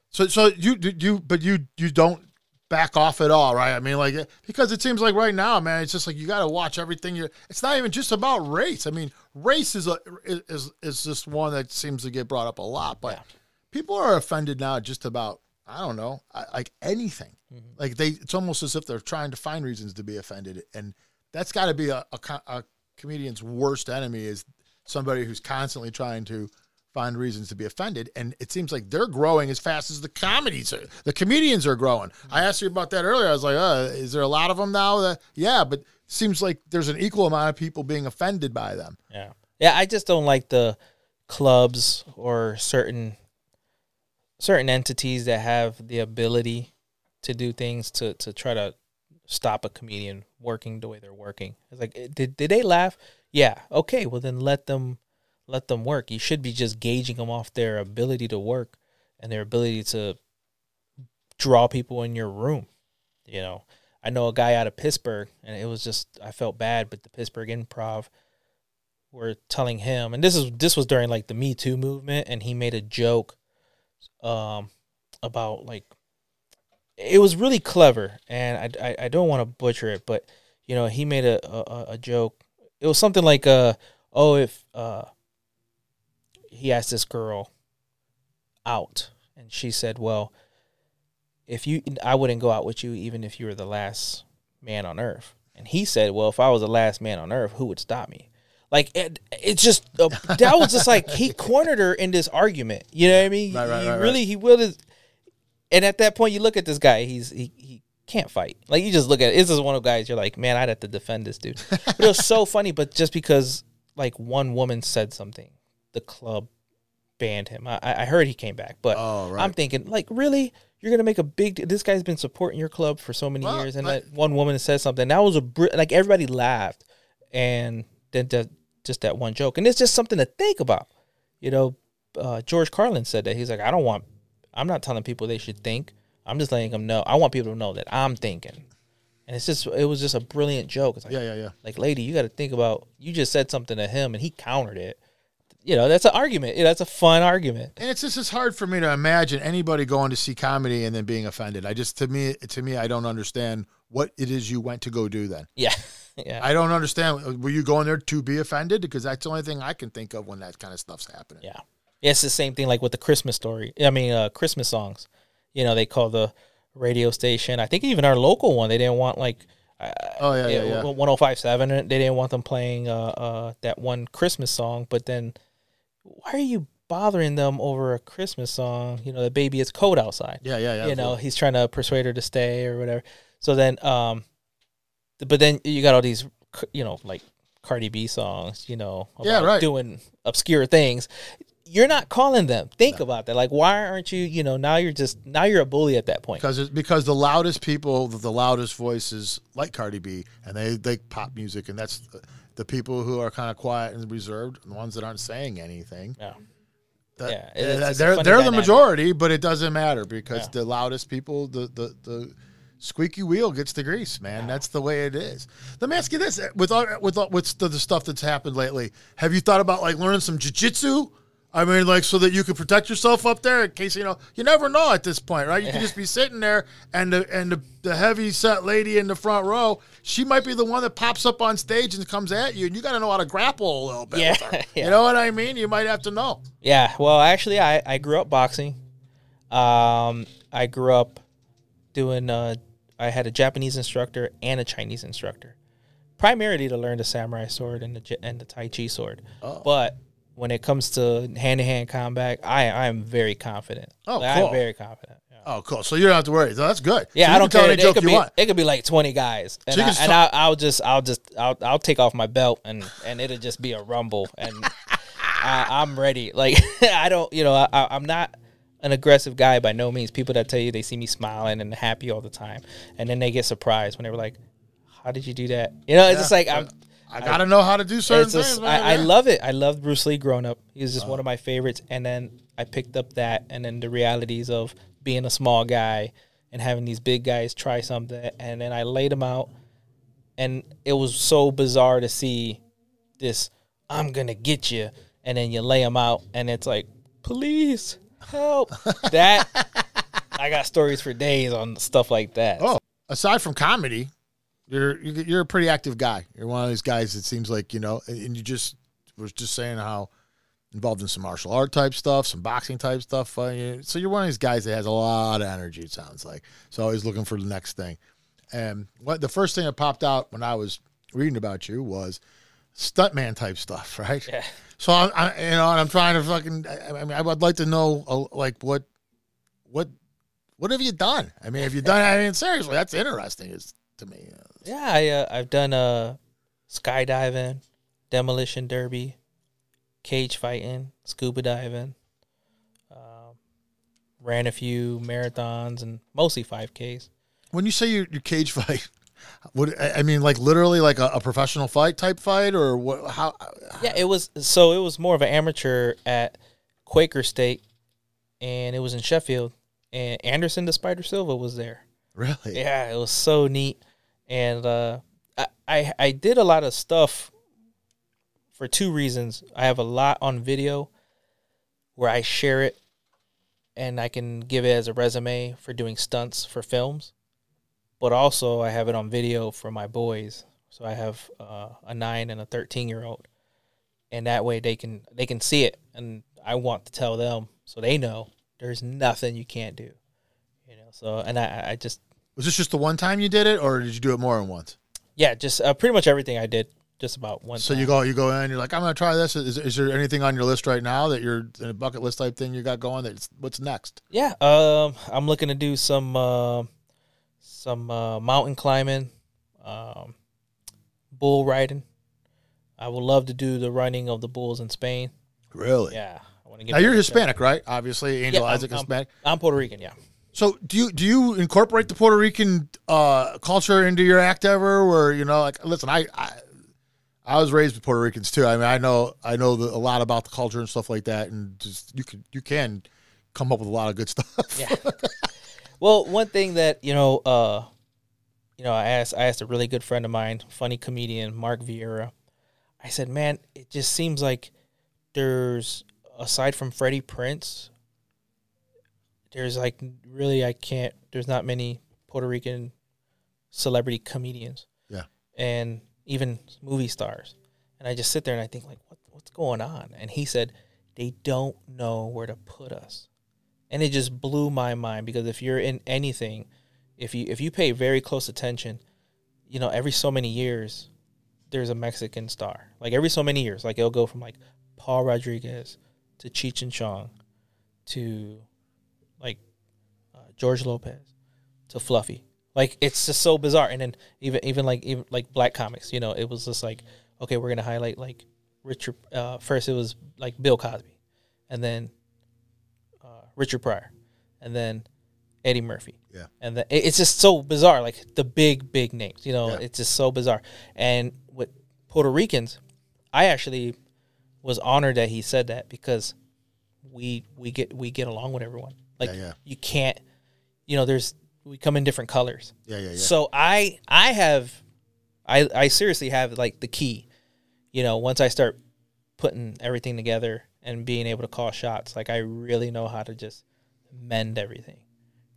So, so you you, but you you don't back off at all, right? I mean, like because it seems like right now, man, it's just like you got to watch everything. You, it's not even just about race. I mean, race is a is is just one that seems to get brought up a lot, but Yeah. People are offended now just about I don't know, like anything. Like they, it's almost as if they're trying to find reasons to be offended, and that's got to be a, a, a comedian's worst enemy is somebody who's constantly trying to find reasons to be offended. And it seems like they're growing as fast as the comedies are. The comedians are growing. I asked you about that earlier. I was like, uh, is there a lot of them now? That, yeah, but seems like there's an equal amount of people being offended by them. Yeah. Yeah, I just don't like the clubs or certain certain entities that have the ability to do things to to try to stop a comedian working the way they're working. It's like eh, did did they laugh? Yeah. Okay, well then let them let them work. You should be just gauging them off their ability to work and their ability to draw people in your room. You know, I know a guy out of Pittsburgh and it was just I felt bad, but the Pittsburgh Improv were telling him, and this is this was during like the Me Too movement, and he made a joke, um, about like it was really clever, and I I, I don't want to butcher it, but you know he made a, a a joke. It was something like uh oh if uh he asked this girl out, and she said, well, if you I wouldn't go out with you even if you were the last man on earth. And he said, well, if I was the last man on earth, who would stop me? Like it, it's just uh, that was just like he cornered her in this argument. You know what I mean? Right, right, he right, right. really he will. And at that point, you look at this guy. He's he he can't fight. Like you just look at it. This is one of the guys. You're like, man, I'd have to defend this dude. (laughs) But it was so funny. But just because like one woman said something, the club banned him. I, I heard he came back, but Oh, right. I'm thinking like, really, you're gonna make a big. This guy's been supporting your club for so many Well, years, and but- that one woman said something. That was a br- like everybody laughed, and then that just that one joke, and it's just something to think about. You know, uh, George Carlin said that he's like, I don't want. I'm not telling people they should think. I'm just letting them know. I want people to know that I'm thinking. And it's just, it was just a brilliant joke. It's like, Yeah, yeah, yeah. like, lady, you got to think about. You just said something to him, and he countered it. You know, that's an argument. Yeah, that's a fun argument. And it's just it's hard for me to imagine anybody going to see comedy and then being offended. I just to me to me I don't understand what it is you went to go do then. Yeah, yeah. I don't understand. Were you going there to be offended? Because that's the only thing I can think of when that kind of stuff's happening. Yeah. Yeah, it's the same thing like with the Christmas story. I mean, uh, Christmas songs. You know, they call the radio station. I think even our local one, they didn't want like. Uh, Oh, yeah, yeah, yeah. One zero five seven. They didn't want them playing uh, uh, that one Christmas song. But then, why are you bothering them over a Christmas song? You know, the baby it's cold outside. Yeah, yeah, yeah. you know, he's trying to persuade her to stay or whatever. So then, um, but then you got all these, you know, like Cardi B songs, you know, about Yeah, right. doing obscure things. You're not calling them. Think about that. Like, why aren't you? You know, now you're just now you're a bully at that point. because it's because the loudest people, the loudest voices, like Cardi B, and they they pop music, and that's the, the people who are kind of quiet and reserved, the ones that aren't saying anything. Yeah, That- Yeah, it's- eh, it's they're they're the majority, but it doesn't matter because Yeah. the loudest people, the the the squeaky wheel gets the grease, man. That's the way it is. Let me ask you this: with all, with all, with the, the stuff that's happened lately, have you thought about like learning some jujitsu I mean, like so that you can protect yourself up there in case you know. You never know at this point, right? You could Yeah. just be sitting there, and the and the, the heavy set lady in the front row, she might be the one that pops up on stage and comes at you, and you got to know how to grapple a little bit. Yeah, (laughs) yeah. You know what I mean? You might have to know. Yeah, well, actually, I, I grew up boxing. Um, I grew up doing. Uh, I had a Japanese instructor and a Chinese instructor, primarily to learn the samurai sword and the and the Tai Chi sword. Oh. But when it comes to hand to hand combat, I I am very confident. Oh, Like, cool. I'm very confident. Yeah. Oh, cool. So you don't have to worry. So that's good. Yeah, So I don't tell care. any It joke could you be want. it could be like twenty guys, and, you I, and talk- I, I'll just I'll just I'll I'll take off my belt and and it'll just be a rumble, and (laughs) I, I'm ready. Like (laughs) I don't, you know, I- I'm not an aggressive guy by no means. People that tell you they see me smiling and happy all the time, and then they get surprised when they were like, "How did you do that?" You know, it's just like I'm. I got to know how to do certain It's just, things. man. I, I love it. I loved Bruce Lee growing up. He was just one uh. of my favorites. And then I picked up that, and then the realities of being a small guy and having these big guys try something. And then I laid them out, and it was so bizarre to see this. I'm gonna get you, and then you lay them out, and it's like, police, help! that I got stories for days on stuff like that. Oh, aside from comedy, you're you- you're a pretty active guy. You're one of these guys that seems like you know, and and you just was just saying how involved in some martial art type stuff, some boxing type stuff. Uh, so you're one of these guys that has a lot of energy. It sounds like so always looking for the next thing. And what the first thing that popped out when I was reading about you was stuntman type stuff, (laughs) right? Yeah. So I, I you know, and I'm trying to fucking. I, I mean, I would like to know uh, like what what what have you done? I mean, have you done? I mean, seriously, that's interesting. Is to me. Yeah, I uh, I've done uh skydiving, demolition derby, cage fighting, scuba diving. Um, ran a few marathons and mostly 5Ks. When you say you you cage fight, what I I mean, like literally like a, a professional fight type fight, or what? How? Yeah, it was so it was more of an amateur at Quaker Steak, and it was in Sheffield. And Anderson the Spider Silva was there. Really? Yeah, it was so neat, and uh, I, I I did a lot of stuff for two reasons. I have a lot on video where I share it, and I can give it as a resume for doing stunts for films, but also I have it on video for my boys. So I have uh, a nine and a thirteen year old, and that way they can they can see it, and I want to tell them so they know there's nothing you can't do. You know, so and I, I just Was this just the one time you did it, or did you do it more than once? yeah, just uh, pretty much everything I did, just about one. So time. you go, you go in, you're like, I'm gonna try this. Is, is there anything on your list right now that you're in a bucket list type thing you got going? That's what's next? yeah, um, I'm looking to do some uh, some uh, mountain climbing, um, bull riding. I would love to do the running of the bulls in Spain. Really? Yeah, I want to get. Now you're back to that. Hispanic, right? Obviously, Angel Yeah, I'm- Isaac is I'm- Hispanic. I'm Puerto Rican. Yeah. So do you do you incorporate the Puerto Rican uh, culture into your act ever? Where you know, like, listen, I, I I was raised with Puerto Ricans too. I mean, I know I know the, a lot about the culture and stuff like that, and just you can you can come up with a lot of good stuff. Yeah. (laughs) well, one thing that you know, uh, you know, I asked I asked a really good friend of mine, funny comedian Mark Vieira. I said, "Man, it just seems like there's aside from Freddie Prinze, there's like really I can't. There's not many Puerto Rican celebrity comedians. Yeah. and even movie stars. And I just sit there and I think like, what what's going on? And he said, they don't know where to put us and it just blew my mind because if you're in anything if you if you pay very close attention you know every so many years there's a mexican star. Like every so many years like it'll go from like paul rodriguez to cheech and chong to like uh, george lopez to fluffy. Like it's just so bizarre. And then even even like even like black comics you know it was just like okay we're gonna highlight like richard uh, first it was like bill cosby. And then Richard Pryor, and then Eddie Murphy. Yeah. and then it's just so bizarre, like the big big names. You know, Yeah. it's just so bizarre. And with Puerto Ricans, I actually was honored that he said that because we we get we get along with everyone. Like Yeah, yeah. you can't, you know, there's we come in different colors. yeah, yeah, yeah. So I I have I I seriously have like the key. You know, once I start putting everything together and being able to call shots. Like I really know how to just mend everything.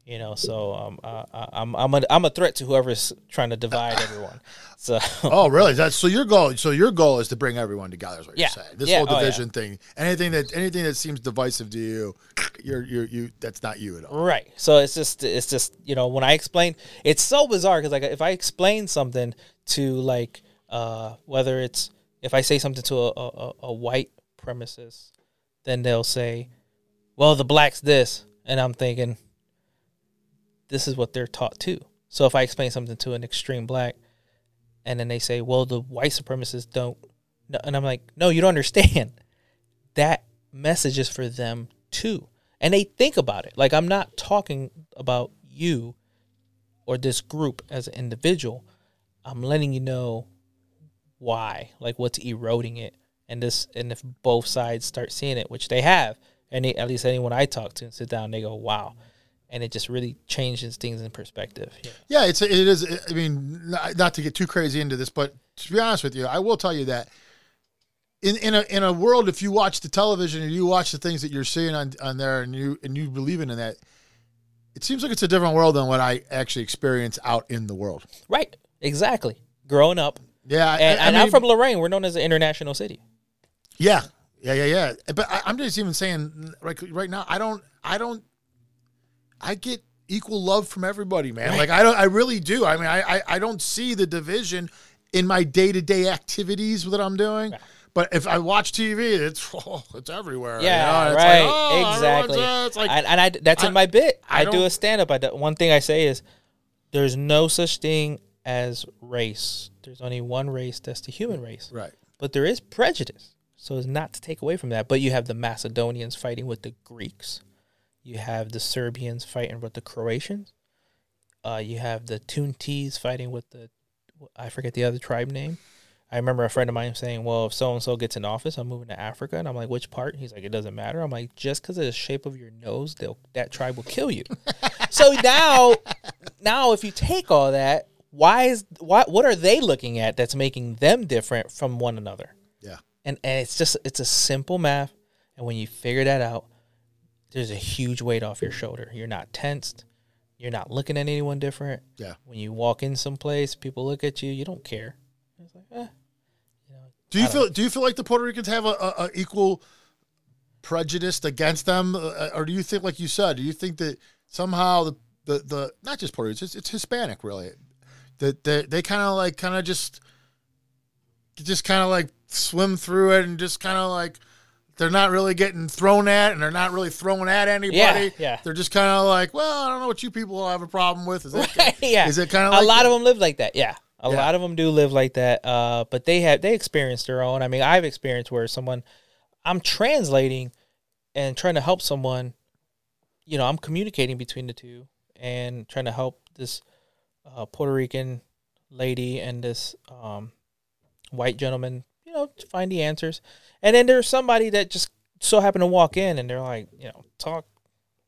You know, so um, uh, I- I'm I'm a I'm a threat to whoever's trying to divide (laughs) everyone. So Oh, really? That's so your goal. So your goal is to bring everyone together. Is what Yeah. you're saying? This Yeah. whole Oh, yeah. division thing. Anything that anything that seems divisive to you, you're you're you. That's not you at all. Right. So it's just it's just you know when I explain, it's so bizarre because like if I explain something to like uh whether it's if I say something to a, a- a white premises, then they'll say, "Well, the blacks this," and I'm thinking, this is what they're taught too. So if I explain something to an extreme black, and then they say, "Well, the white supremacists don't," and I'm like, "No, you don't understand. (laughs) That message is for them too." And they think about it. Like I'm not talking about you or this group as an individual. I'm letting you know why, like what's eroding it, and this, and if both sides start seeing it, which they have, they, at least anyone I talk to and sit down, they go, "Wow," and it just really changes things in perspective. Yeah. Yeah, it's it is. I mean, not, not to get too crazy into this, but to be honest with you, I will tell you that in in a in a world, if you watch the television and you watch the things that you're seeing on on there, and you and you believe in that, it seems like it's a different world than what I actually experience out in the world. Right. Exactly. Growing up, Yeah, I- and, I, and mean, I'm from Lorain. We're known as an international city. Yeah, yeah, yeah, yeah. But I, I'm just even saying, like right now, I don't, I don't, I get equal love from everybody, man. Like I don't, I really do. I mean, I, I, I don't see the division in my day to day activities that I'm doing. But if I watch TV, it's (laughs) oh, it's everywhere. you Yeah, know? It's right. like, oh, exactly. uh, It's like, and, and I that's I- in my bit. I I, do a stand up. I do, one thing I say is there's no such thing as race. There's only one race. That's the human race. right. But there is prejudice. So it's not to take away from that. But you have the Macedonians fighting with the Greeks. You have the Serbians fighting with the Croatians. Uh, you have the Tuntes fighting with the I forget the other tribe name. I remember a friend of mine saying, "Well, if so and so gets in office, I'm moving to Africa." And I'm like, "Which part?" He's like, "It doesn't matter." I'm like, "Just because of the shape of your nose, they'll that tribe will kill you." (laughs) so now, now if you take all that, why is why what are they looking at that's making them different from one another? And and it's just it's a simple math, and when you figure that out, there's a huge weight off your shoulder. You're not tensed. You're not looking at anyone different. Yeah. When you walk in someplace, people look at you. You don't care. It's like, eh. Do you feel? Do you feel like the Puerto Ricans have a, a, a equal prejudice against them, uh, or do you think, like you said, do you think that somehow the the, the not just Puerto Ricans, it's, it's Hispanic really, that they, they kind of like kind of just just kind of like swim through it and just kind of like they're not really getting thrown at and they're not really throwing at anybody. Yeah, yeah. They're just kind of like, well, I don't know what you people have a problem with. Is it? (laughs) yeah. Is it kind of a lot that? of them live like that. Yeah, a Yeah. lot of them do live like that. Uh, but they have they experience their own. I mean, I've experienced where someone, I'm translating, and trying to help someone. You know, I'm communicating between the two and trying to help this uh, Puerto Rican lady and this um, white gentleman. You know, to find the answers. And then there's somebody that just so happened to walk in and they're like, you know, talk,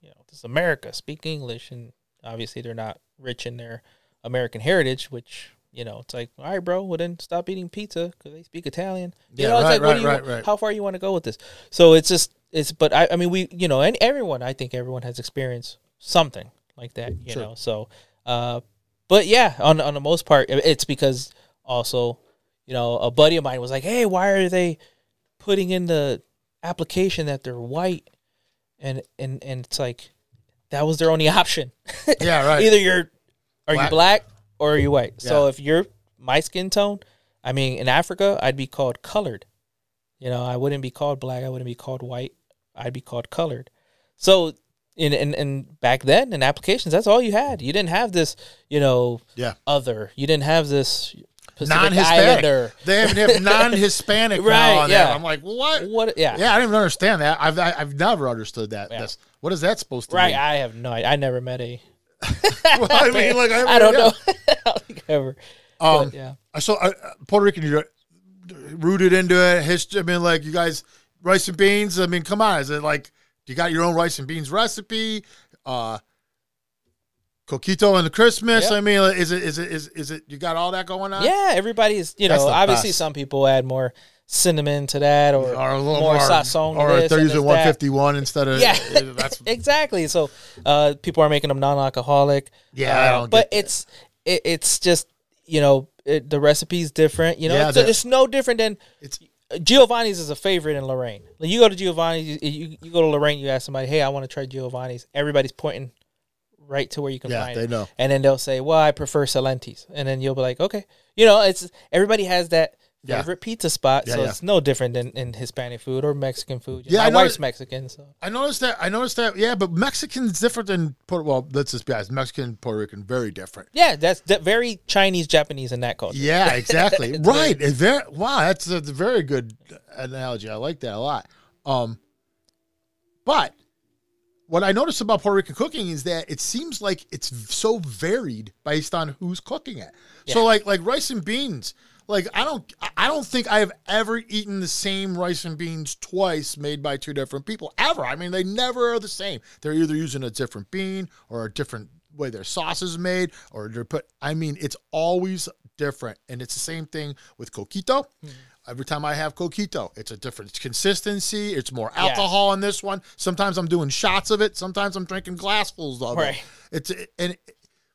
you know, this is America, speak English, and obviously they're not rich in their American heritage, which you know, it's like, all right, bro, well then stop eating pizza because they speak Italian. You Yeah, know, it's right, like, what right, do you, right, right. how far you want to go with this? So it's just, it's, but I, I mean, we, you know, and everyone, I think everyone has experienced something like that, you Sure. know. So, uh, but yeah, on on the most part, it's because also, you know, a buddy of mine was like, hey, why are they putting in the application that they're white, and and and it's like that was their only (laughs) option. Yeah, right. Either you're are Black. you black or are you white. So if you're my skin tone, I mean, in Africa, I'd be called colored. You know, I wouldn't be called black. I wouldn't be called white. I'd be called colored. So in in, in back then in applications, that's all you had. You didn't have this, you know, Yeah. other. You didn't have this Pacific non-Hispanic. Islander. They even have non-Hispanic (laughs) now Right, yeah. I'm like, what? What? Yeah. Yeah, I didn't even understand that. I've I, I've never understood that. Yeah. That's what is that supposed to Right. mean? I have no. idea. I never met a. (laughs) well, I mean, (laughs) like I, I don't yeah. know. I ever. Um, but yeah. I saw uh, Puerto Rican you're rooted into it. History. I mean, like you guys, rice and beans. I mean, come on. Is it like you got your own rice and beans recipe? Uh, coquito and the Christmas. Yep. I mean, is it is it is is it? You got all that going on? Yeah, everybody's you That's know obviously best. some people add more cinnamon to that, or, or a little more, more, sazon or this they're using this, that. 151 instead of Yeah, (laughs) that's (laughs) exactly. So uh, people are making them non-alcoholic. Yeah, I Uh, don't but it's it, it's just you know it, the recipe's different. You know, Yeah, it's, it's no different than It's- Giovanni's is a favorite in Lorain. Like you go to Giovanni's, you, you, you go to Lorain, you ask somebody, "Hey, I want to try Giovanni's." Everybody's pointing right to where you can Yeah, find they it. know. And then they'll say, "Well, I prefer Salenti's," and then you'll be like, "Okay." You know, it's everybody has that Yeah. favorite pizza spot, Yeah, so it's no different than in Hispanic food or Mexican food. Yeah, my I know wife's Mexican, so I noticed that. I noticed that. Yeah, but Mexican's different than Puerto. Well, let's just be honest. Mexican, Puerto Rican, very different. yeah, that's that very Chinese, Japanese in that culture. Yeah, (laughs) exactly. Right. It's very wow. That's a, very good analogy. I like that a lot. Um, but what I noticed about Puerto Rican cooking is that it seems like it's so varied based on who's cooking it. So like like rice and beans. Like I don't I don't think I have ever eaten the same rice and beans twice made by two different people ever. I mean they never are the same. They're either using a different bean or a different way their sauce is made or they're put I mean it's always different and it's the same thing with coquito. Mm-hmm. Every time I have coquito, it's a different consistency. It's more alcohol in this one. Sometimes I'm doing shots of it. Sometimes I'm drinking glassfuls of Right. it. It's and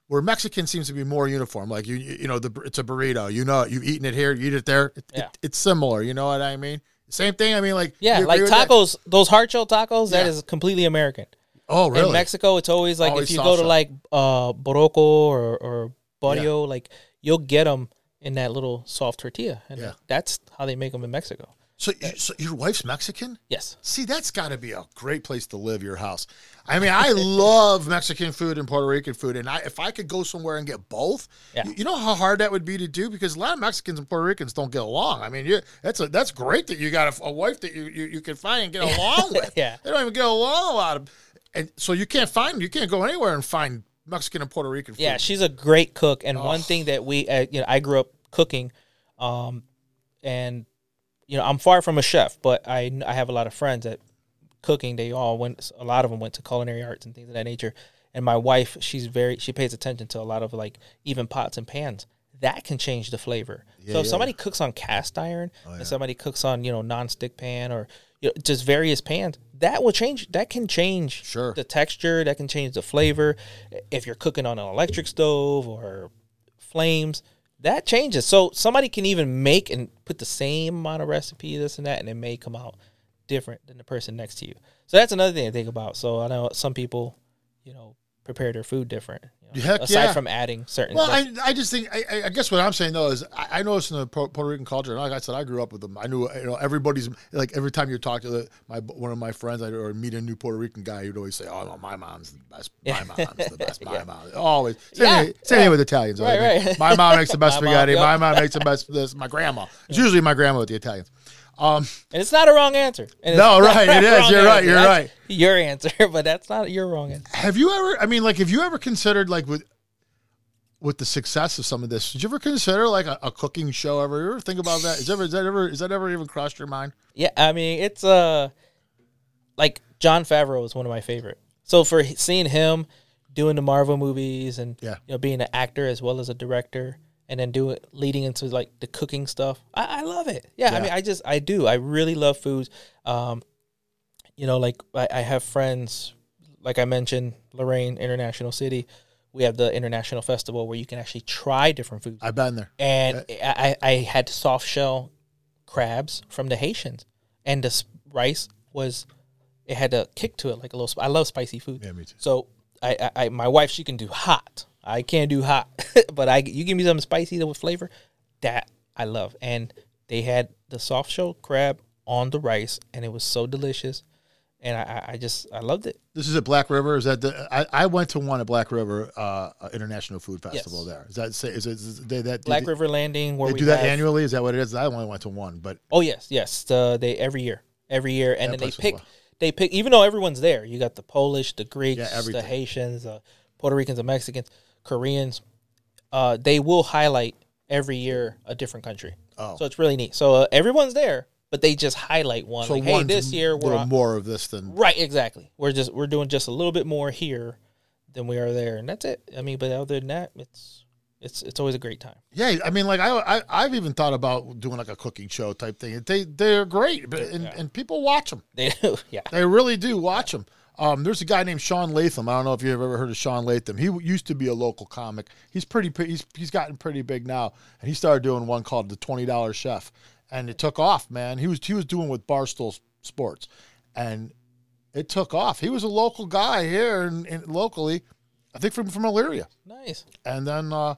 where Mexican seems to be more uniform. Like you, you know, the it's a burrito. You know, you've eaten it here, you eat it there. It, Yeah. it- it's similar. You know what I mean? Same thing. I mean, like Yeah, like with that? tacos, those hard shell tacos, that Yeah. is completely American. Oh, really? In Mexico, it's always like Always if you go to like uh Borroco or or Barrio, like you'll get them in that little soft tortilla, and Yeah. that's how they make them in Mexico. so, you, so your wife's Mexican? Yes. See, that's got to be a great place to live. Your house. I mean, I (laughs) love Mexican food and Puerto Rican food, and I, if I could go somewhere and get both, Yeah. you, you know how hard that would be to do because a lot of Mexicans and Puerto Ricans don't get along. I mean, you, that's a, that's great that you got a, a wife that you, you you can find and get (laughs) along with. Yeah. they don't even get along a lot of, and so you can't find you can't go anywhere and find Mexican and Puerto Rican food. Yeah, she's a great cook, and one thing that we, uh, you know, I grew up cooking, um, and you know, I'm far from a chef, but I I have a lot of friends that cooking. They all went, a lot of them went to culinary arts and things of that nature. And my wife, she's very, she pays attention to a lot of like even pots and pans. That can change the flavor. Yeah, so if yeah, somebody cooks on cast iron Oh, yeah. and somebody cooks on you know non-stick pan or you know, just various pans, that will change. That can change Sure. the texture. That can change the flavor. If you're cooking on an electric stove or flames, that changes. So somebody can even make and put the same amount of recipe, this and that, and it may come out different than the person next to you. So that's another thing to think about. So I know some people, you know, prepare their food different. You know, Heck aside yeah. from adding certain. Well. I, I just think I, I- guess what I'm saying though is I, I noticed in the Puerto Rican culture, and like I said, I grew up with them. I knew you know everybody's like every time you talk to the, my one of my friends I'd, or meet a new Puerto Rican guy, you'd always say, "Oh no, my mom's the best. My (laughs) mom's the best. My Yeah. mom always." Same, Yeah, thing, same yeah. thing with Italians. Right, right. My mom makes the (laughs) best My mom, spaghetti. yep. My mom makes the best this. My grandma. It's usually my grandma with the Italians. Um, and it's not a wrong answer. No, (laughs) right, it is. You're right, answer. you're That's right. Your answer, (laughs) but that's not your wrong answer. have you ever? I mean, like, have you ever considered like with with the success of some of this? Did you ever consider like a, a cooking show? Ever? You ever think about that? Is ever is that ever is that ever even crossed your mind? Yeah, I mean it's uh like Jon Favreau is one of my favorite. So for seeing him doing the Marvel movies and Yeah. you know being an actor as well as a director and then do it leading into like the cooking stuff, I, I love it. Yeah, Yeah. I mean I just I do I really love foods. Um, you know, like I, I have friends like I mentioned Lorain International City. We have the international festival where you can actually try different foods I've been there. and I, I had soft shell crabs from the Haitians, and the rice was it had a kick to it like a little. sp- I love spicy food, Yeah, me too. so I, I, I my wife she can do hot. I can't do hot, (laughs) but I you give me something spicy with flavor, that I love. And they had the soft shell crab on the rice, and it was so delicious, and I, I- just I loved it. This is at Black River. Is that the? I, I went to one at Black River uh, International Food Festival Yes. there. Is that say is it is they that Black River Landing, where They we do that have- annually. Is that what it is? I only went to one, but Oh yes, yes. The, they every year, every year, and then they pick. wild. They pick, even though everyone's there. You got the Polish, the Greeks, Yeah, the. Haitians, the Puerto Ricans, the Mexicans, Koreans. Uh, they will highlight every year a different country. Oh. so it's really neat. So uh, everyone's there, but they just highlight one. so like, hey, this year we're on, more of this than right. Exactly. We're just we're doing just a little bit more here than we are there, and that's it. I mean, but other than that, it's it's it's always a great time. Yeah, I mean, like I, I I've even thought about doing like a cooking show type thing. They they're great, but and, Yeah. and people watch them. They (laughs) do, yeah. They really do watch them. Um, there's a guy named Sean Latham. I don't know if you've ever heard of Sean Latham. He used to be a local comic. He's pretty. He's he's gotten pretty big now, and he started doing one called the Twenty Dollar Chef, and it took off. Man, he was he was doing with Barstool Sports, and it took off. He was a local guy here and in, locally, I think from from Elyria. Nice. And then uh,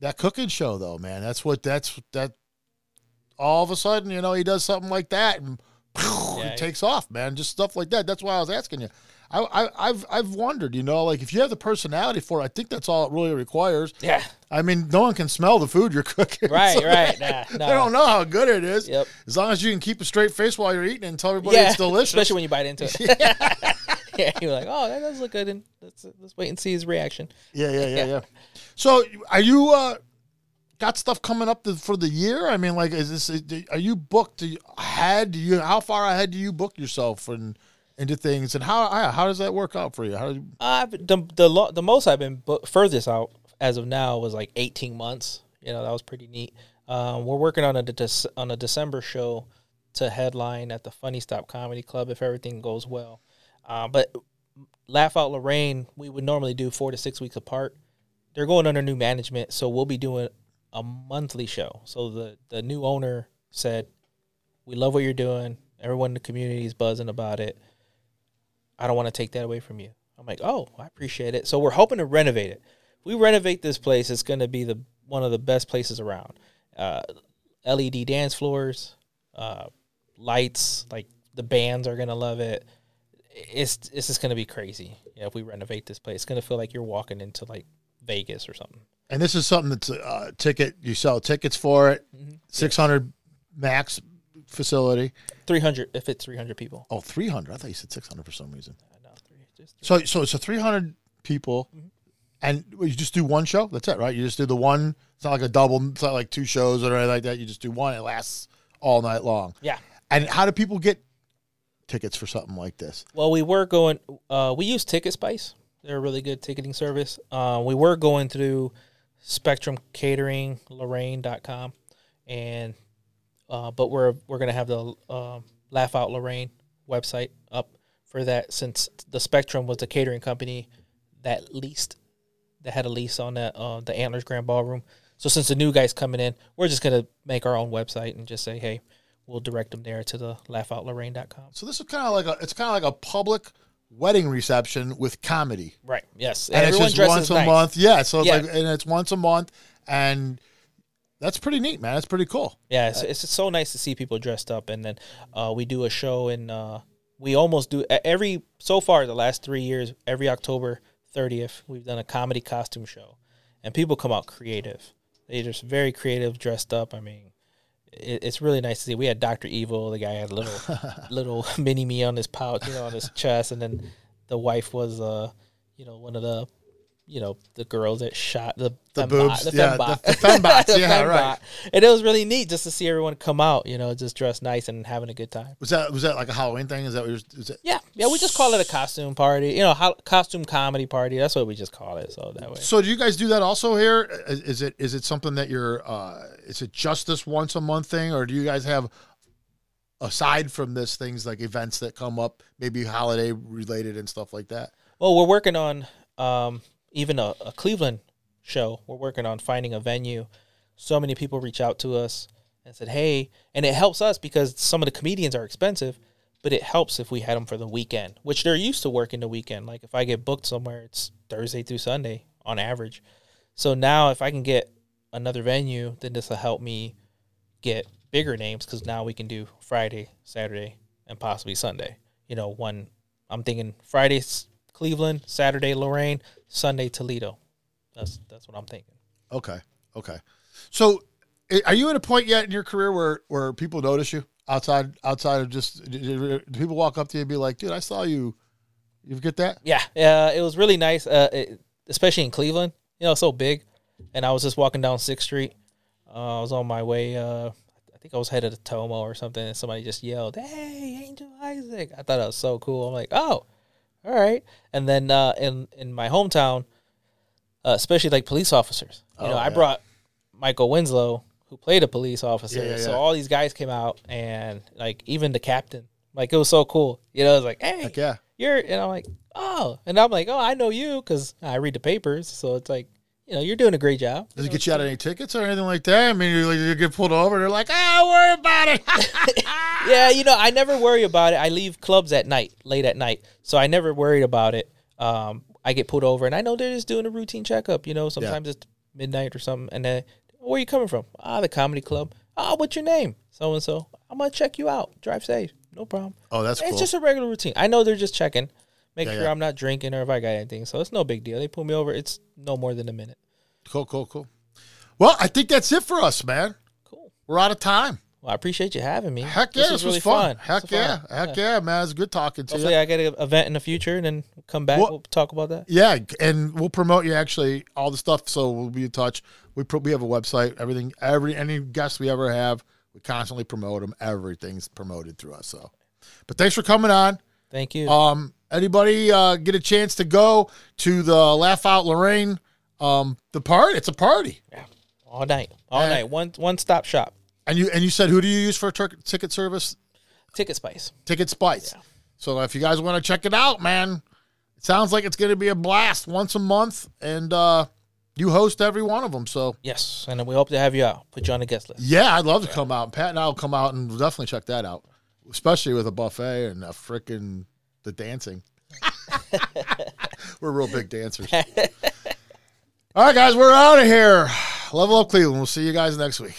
that cooking show, though, man, that's what that's that. All of a sudden, you know, he does something like that, and (laughs) Yeah, it takes off, man. Just stuff like that. That's why I was asking you. I, I, I've I've wondered, you know, like if you have the personality for it, I think that's all it really requires. Yeah. I mean, no one can smell the food you're cooking. (laughs) Right, so right. They, Nah, (laughs) they don't know how good it is. Yep. As long as you can keep a straight face while you're eating and tell everybody yeah. it's delicious. Especially when you bite into it. yeah. You're like, oh, that does look good, and let's let's wait and see his reaction. Yeah, yeah, yeah, yeah. So, are you uh got stuff coming up to, for the year? I mean, like, is this are you booked ahead? You how far ahead do you book yourself and into things, and how how does that work out for you? How do you, I've the the lo- the most I've been bu- furthest out as of now was like 18 months. You know, that was pretty neat. Um, we're working on a Dec- on a December show to headline at the Funny Stop Comedy Club if everything goes well. Uh, but Laugh Out Lorain, we would normally do four to six weeks apart. They're going under new management, so we'll be doing a monthly show. So the the new owner said, "We love what you're doing. Everyone in the community is buzzing about it. I don't want to take that away from you." I'm like, "Oh, I appreciate it." So we're hoping to renovate it. If we renovate this place, it's going to be the one of the best places around. Uh, LED dance floors, uh, lights, like the bands are going to love it. It's it's just going to be crazy. Yeah, if we renovate this place, it's going to feel like you're walking into like Vegas or something. And this is something that's a uh, ticket. You sell tickets for it. Six hundred max facility. 300 if it's 300 people. Oh, 300. I thought you said six hundred for some reason. Know, three. So so it's a three hundred people. And you just do one show. That's it, right? You just do the one. It's not like a double. It's not like two shows or anything like that. You just do one. It lasts all night long. Yeah. And how do people get tickets for something like this? Well, we were going. Uh, we use Ticket Spice. They're a really good ticketing service. Uh, we were going through Spectrum Catering, Lorain.com, and uh, but we're we're gonna have the um Laugh Out Lorain website up for that since the Spectrum was the catering company that leased that had a lease on that uh, the Antlers Grand Ballroom. So since the new guy's coming in, we're just gonna make our own website and just say, hey, we'll direct them there to the laughoutLorain.com. So this is kind of like a. It's kind of like a public wedding reception with comedy, Right. Yes. and Everyone it's just once a nice. month. Yeah. So it's Yeah. like, and it's once a month, and that's pretty neat, man. That's pretty cool. Yeah, it's, it's so nice to see people dressed up, and then uh, we do a show, and uh, we almost do every so far the last three years. Every October thirtieth, we've done a comedy costume show, and people come out creative. They're just very creative, dressed up. I mean, it, it's really nice to see. We had Doctor Evil. The guy had a little (laughs) little mini me on his pouch, you know, on his chest, and then the wife was, uh, you know, one of the. You know the girls that shot the The fembot- boobs, the yeah, fembot. the- (laughs) the fembots, The yeah, right. and it was really neat just to see everyone come out, you know, just dressed nice and having a good time. Was that was that like a Halloween thing? Is that what you're, is it? Yeah, yeah, we just call it a costume party, you know, ho- costume comedy party. That's what we just call it. So that way, So do you guys do that also here? Is, is it is it something that you're? Uh, is it just this once a month thing, or do you guys have aside from this things like events that come up, maybe holiday related and stuff like that? well, we're working on um, even a, a Cleveland show. We're working on finding a venue. So many people reach out to us and said, "Hey," and it helps us because some of the comedians are expensive, but it helps if we had them for the weekend, which they're used to working the weekend. Like if I get booked somewhere, it's Thursday through Sunday on average. So now if I can get another venue, then this will help me get bigger names because now we can do Friday, Saturday, and possibly Sunday. You know, one I'm thinking Friday Cleveland, Saturday Lorain, Sunday Toledo. That's that's what I'm thinking. Okay, okay. So are you at a point yet in your career where where people notice you outside outside of just do- people walk up to you and be like, "Dude, I saw you." You get that? Yeah, uh, it was really nice, uh, it, especially in Cleveland. You know, it's so big. And I was just walking down Sixth Street. Uh, I was on my way. Uh, I think I was headed to Tomo or something, and somebody just yelled, "Hey, Angel Isaac!" I thought that was so cool. I'm like, "Oh, all right." And then uh, in in my hometown, uh, especially like police officers. You know, Oh, I brought Michael Winslow, who played a police officer. Yeah, yeah, So yeah. all these guys came out, and like even the captain, like it was so cool. You know, it was like, hey, Heck yeah. you're, and I'm like, oh, and I'm like, oh, I know you because I read the papers. So it's like, you know, you're doing a great job. Does it get you out any tickets or anything like that? I mean, you, you get pulled over, and they're like, "Ah, don't worry about it." (laughs) yeah, you know, I never worry about it. I leave clubs at night, late at night, so I never worried about it. Um, I get pulled over, and I know they're just doing a routine checkup. You know, sometimes it's midnight or something, and then where are you coming from? Ah, the comedy club. Ah, what's your name? So and so. I'm gonna check you out. Drive safe. No problem. oh, that's It's cool. just a regular routine. I know they're just checking, make Yeah, sure yeah. I'm not drinking or if I got anything. So it's no big deal. They pull me over. It's no more than a minute. cool, cool, cool. Well, I think that's it for us, man. Cool. We're out of time. Well, I appreciate you having me. Heck yeah, this, was, fun. Heck This was yeah, fun. heck yeah, man. It's good talking to Hopefully, you. I get an event in the future, and then come back. Well- we'll talk about that. Yeah, and we'll promote you actually all the stuff. So we'll be in touch. We pro- we have a website. Everything, every any guests we ever have, we constantly promote them. Everything's promoted through us. So, but thanks for coming on. Thank you. Um, anybody uh, get a chance to go to the Laugh Out Lorain? Um, the party. It's a party. all night, all Uh, night. One one stop shop. And you and you said who do you use for ticket service? Ticket Spice. Ticket Spice. So if you guys want to check it out, man, it sounds like it's going to be a blast once a month, and uh, you host every one of them. So Yes, and we hope to have you out. Put you on the guest list. yeah, I'd love to come out. Pat and I will come out and definitely check that out, especially with a buffet and a freaking the dancing. we're real big dancers. (laughs) All right, guys, we're out of here. Level up, Cleveland. We'll see you guys next week.